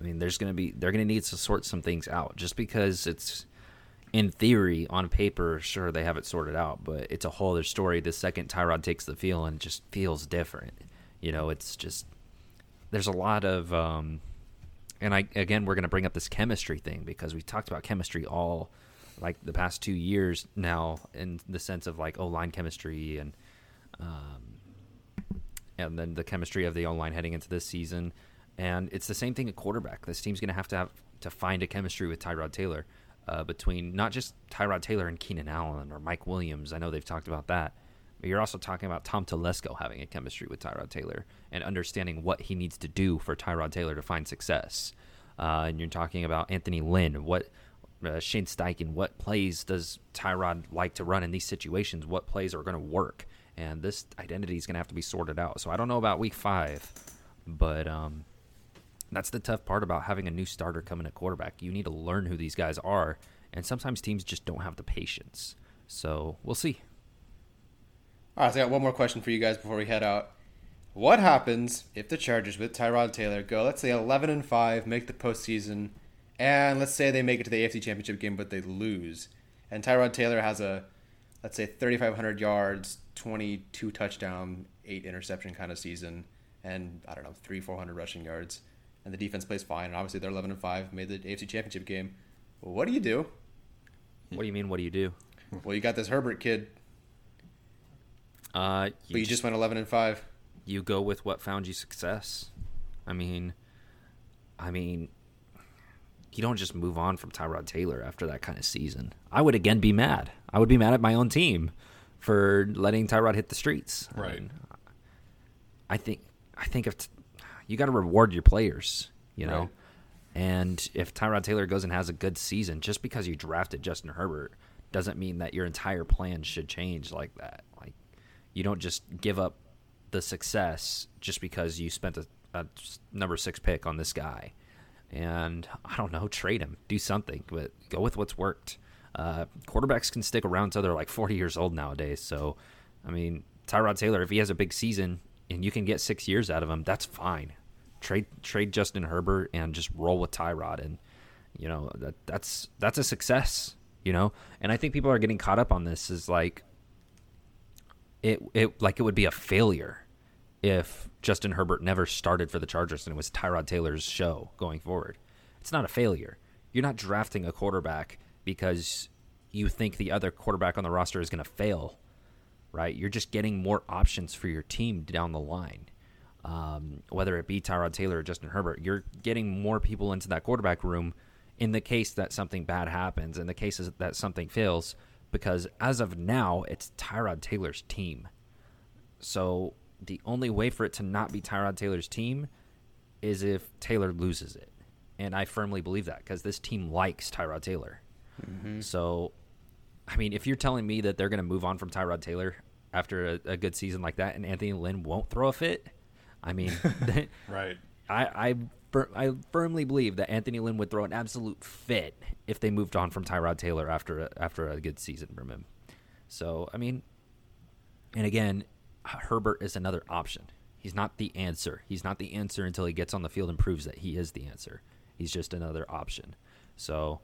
I mean, there's going to be they're going to need to sort some things out. Just because it's in theory on paper, sure they have it sorted out, but it's a whole other story. The second Tyrod takes the field and it just feels different. You know, it's just there's a lot of um, and I again we're going to bring up this chemistry thing because we talked about chemistry all like the past two years now in the sense of like oh line chemistry and um, and then the chemistry of the O line heading into this season, and it's the same thing at quarterback. This team's going to have to have to find a chemistry with Tyrod Taylor uh, between not just Tyrod Taylor and Keenan Allen or Mike Williams. I know they've talked about that. But you're also talking about Tom Telesco having a chemistry with Tyrod Taylor and understanding what he needs to do for Tyrod Taylor to find success. Uh, and you're talking about Anthony Lynn. What uh, Shane Steichen? What plays does Tyrod like to run in these situations? What plays are going to work? And this identity is going to have to be sorted out. So I don't know about week five, but um, that's the tough part about having a new starter coming at quarterback. You need to learn who these guys are, and sometimes teams just don't have the patience. So we'll see. All right, so I got one more question for you guys before we head out. What happens if the Chargers with Tyrod Taylor go, let's say, 11 and 5, make the postseason, and let's say they make it to the AFC Championship game, but they lose, and Tyrod Taylor has a, let's say, 3,500 yards, 22 touchdown, eight interception kind of season, and I don't know, three, 400 rushing yards, and the defense plays fine, and obviously they're 11 and 5, made the AFC Championship game. What do you do? What do you mean? What do you do? [LAUGHS] Well, you got this Herbert kid, Uh, but you just went 11 and 5. you go with what found you success. I mean, I mean, you don't just move on from Tyrod Taylor after that kind of season. I would again be mad. I would be mad at my own team for letting Tyrod hit the streets. I Right. mean, I think I think if t- you got to reward your players, you know. Right. And if Tyrod Taylor goes and has a good season, just because you drafted Justin Herbert doesn't mean that your entire plan should change like that. Like you don't just give up the success just because you spent a, a number six pick on this guy. And I don't know, trade him, do something, but go with what's worked. Uh, quarterbacks can stick around until they're like 40 years old nowadays. So, I mean, Tyrod Taylor, if he has a big season and you can get six years out of him, that's fine. Trade trade Justin Herbert and just roll with Tyrod, and you know that that's that's a success. You know, and I think people are getting caught up on this. Is like it it like it would be a failure if Justin Herbert never started for the Chargers and it was Tyrod Taylor's show going forward. It's not a failure. You're not drafting a quarterback because you think the other quarterback on the roster is going to fail, right? You're just getting more options for your team down the line. Um, whether it be Tyrod Taylor or Justin Herbert, you're getting more people into that quarterback room in the case that something bad happens, in the cases that something fails, because as of now, it's Tyrod Taylor's team. So the only way for it to not be Tyrod Taylor's team is if Taylor loses it. And I firmly believe that because this team likes Tyrod Taylor. Mm-hmm. So, I mean, if you're telling me that they're going to move on from Tyrod Taylor after a, a good season like that and Anthony Lynn won't throw a fit, I mean, [LAUGHS] [LAUGHS] Right. I, I, I firmly believe that Anthony Lynn would throw an absolute fit if they moved on from Tyrod Taylor after a, after a good season from him. So I mean, and again, Herbert is another option. He's not the answer. He's not the answer until he gets on the field and proves that he is the answer. He's just another option. So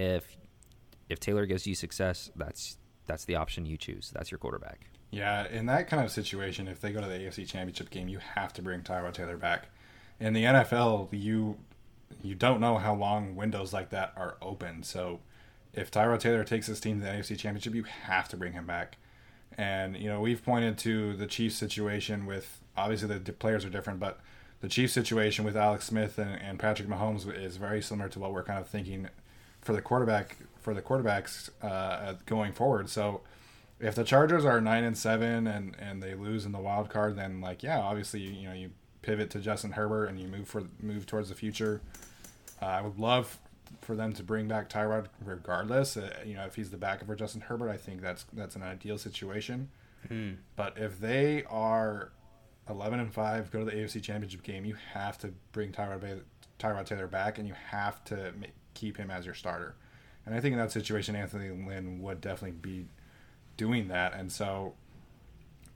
if if Taylor gives you success, that's that's the option you choose. That's your quarterback. Yeah, in that kind of situation, if they go to the AFC Championship game, you have to bring Tyrod Taylor back. In the NFL, you you don't know how long windows like that are open. So if Tyrod Taylor takes his team to the AFC Championship, you have to bring him back. And you know, we've pointed to the Chiefs situation with obviously the players are different, but the Chiefs situation with Alex Smith and, and Patrick Mahomes is very similar to what we're kind of thinking for the quarterback for the quarterbacks uh, going forward. So if the Chargers are nine and seven and and they lose in the wild card, then like yeah, obviously you, you know you pivot to Justin Herbert and you move for move towards the future. Uh, I would love for them to bring back Tyrod regardless. Uh, you know, if he's the backup for Justin Herbert, I think that's that's an ideal situation. Hmm. But if they are eleven and five, go to the AFC Championship game, you have to bring Tyrod Tyrod Taylor back, and you have to ma- keep him as your starter. And I think in that situation, Anthony Lynn would definitely be doing that. And so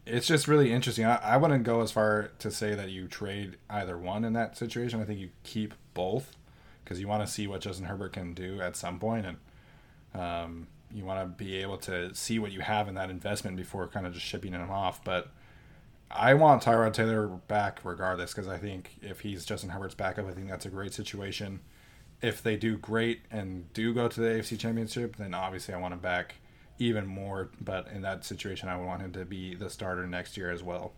it's just really interesting. I, I wouldn't go as far to say that you trade either one in that situation. I think you keep both because you want to see what Justin Herbert can do at some point, and um, you want to be able to see what you have in that investment before kind of just shipping him off. But I want Tyrod Taylor back regardless because I think if he's Justin Herbert's backup, I think that's a great situation. If they do great and do go to the AFC Championship, then obviously I want him back even more. But in that situation, I would want him to be the starter next year as well.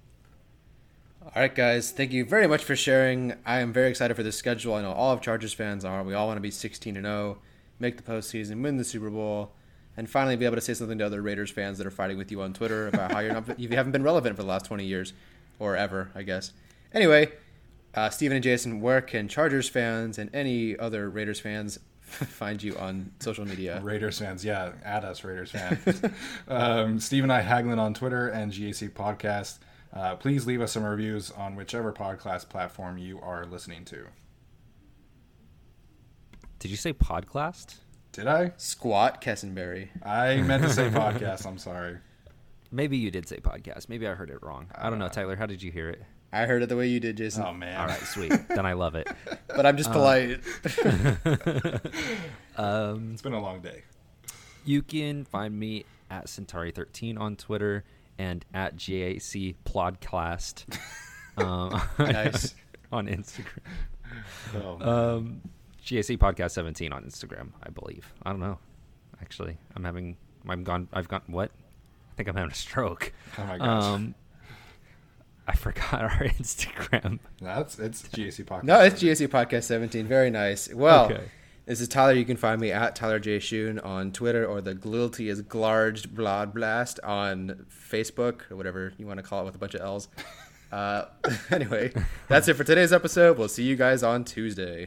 All right, guys. Thank you very much for sharing. I am very excited for this schedule. I know all of Chargers fans are. We all want to be 16 and 0, make the postseason, win the Super Bowl, and finally be able to say something to other Raiders fans that are fighting with you on Twitter about how you're not, [LAUGHS] you haven't been relevant for the last 20 years, or ever, I guess. Anyway, uh, Steven and Jason, where can Chargers fans and any other Raiders fans [LAUGHS] find you on social media? Raiders fans, yeah, add us, Raiders fans. [LAUGHS] um, Steve and I Haglin on Twitter and GAC Podcast. Uh, please leave us some reviews on whichever podcast platform you are listening to. Did you say Podclast? Did I? Squat Kessenberry. I meant to say [LAUGHS] podcast. I'm sorry. Maybe you did say podcast. Maybe I heard it wrong. I don't know, Tyler. How did you hear it? I heard it the way you did, Jason. Oh man. All right, sweet. then I love it. [LAUGHS] But I'm just polite. [LAUGHS] Um, It's been a long day. you can find me at Centauri13 on Twitter and at GAC Plodcast [LAUGHS] um, Nice. on Instagram. Oh, man. Um, GAC Podcast 17 on Instagram, I believe. I don't know. Actually, I'm having. I'm gone. I've got what? I think I'm having a stroke. oh my gosh. Um, I forgot [LAUGHS] our Instagram. That's it's [LAUGHS] GAC podcast. No, it's GSC Podcast 17. Very nice. Well, Okay. this is Tyler. You can find me at Tyler J. Shoon on Twitter or the Glilty is Glarged Blood Blast on Facebook or whatever you want to call it with a bunch of L's. [LAUGHS] Uh, anyway, that's it for today's episode. We'll see you guys on Tuesday.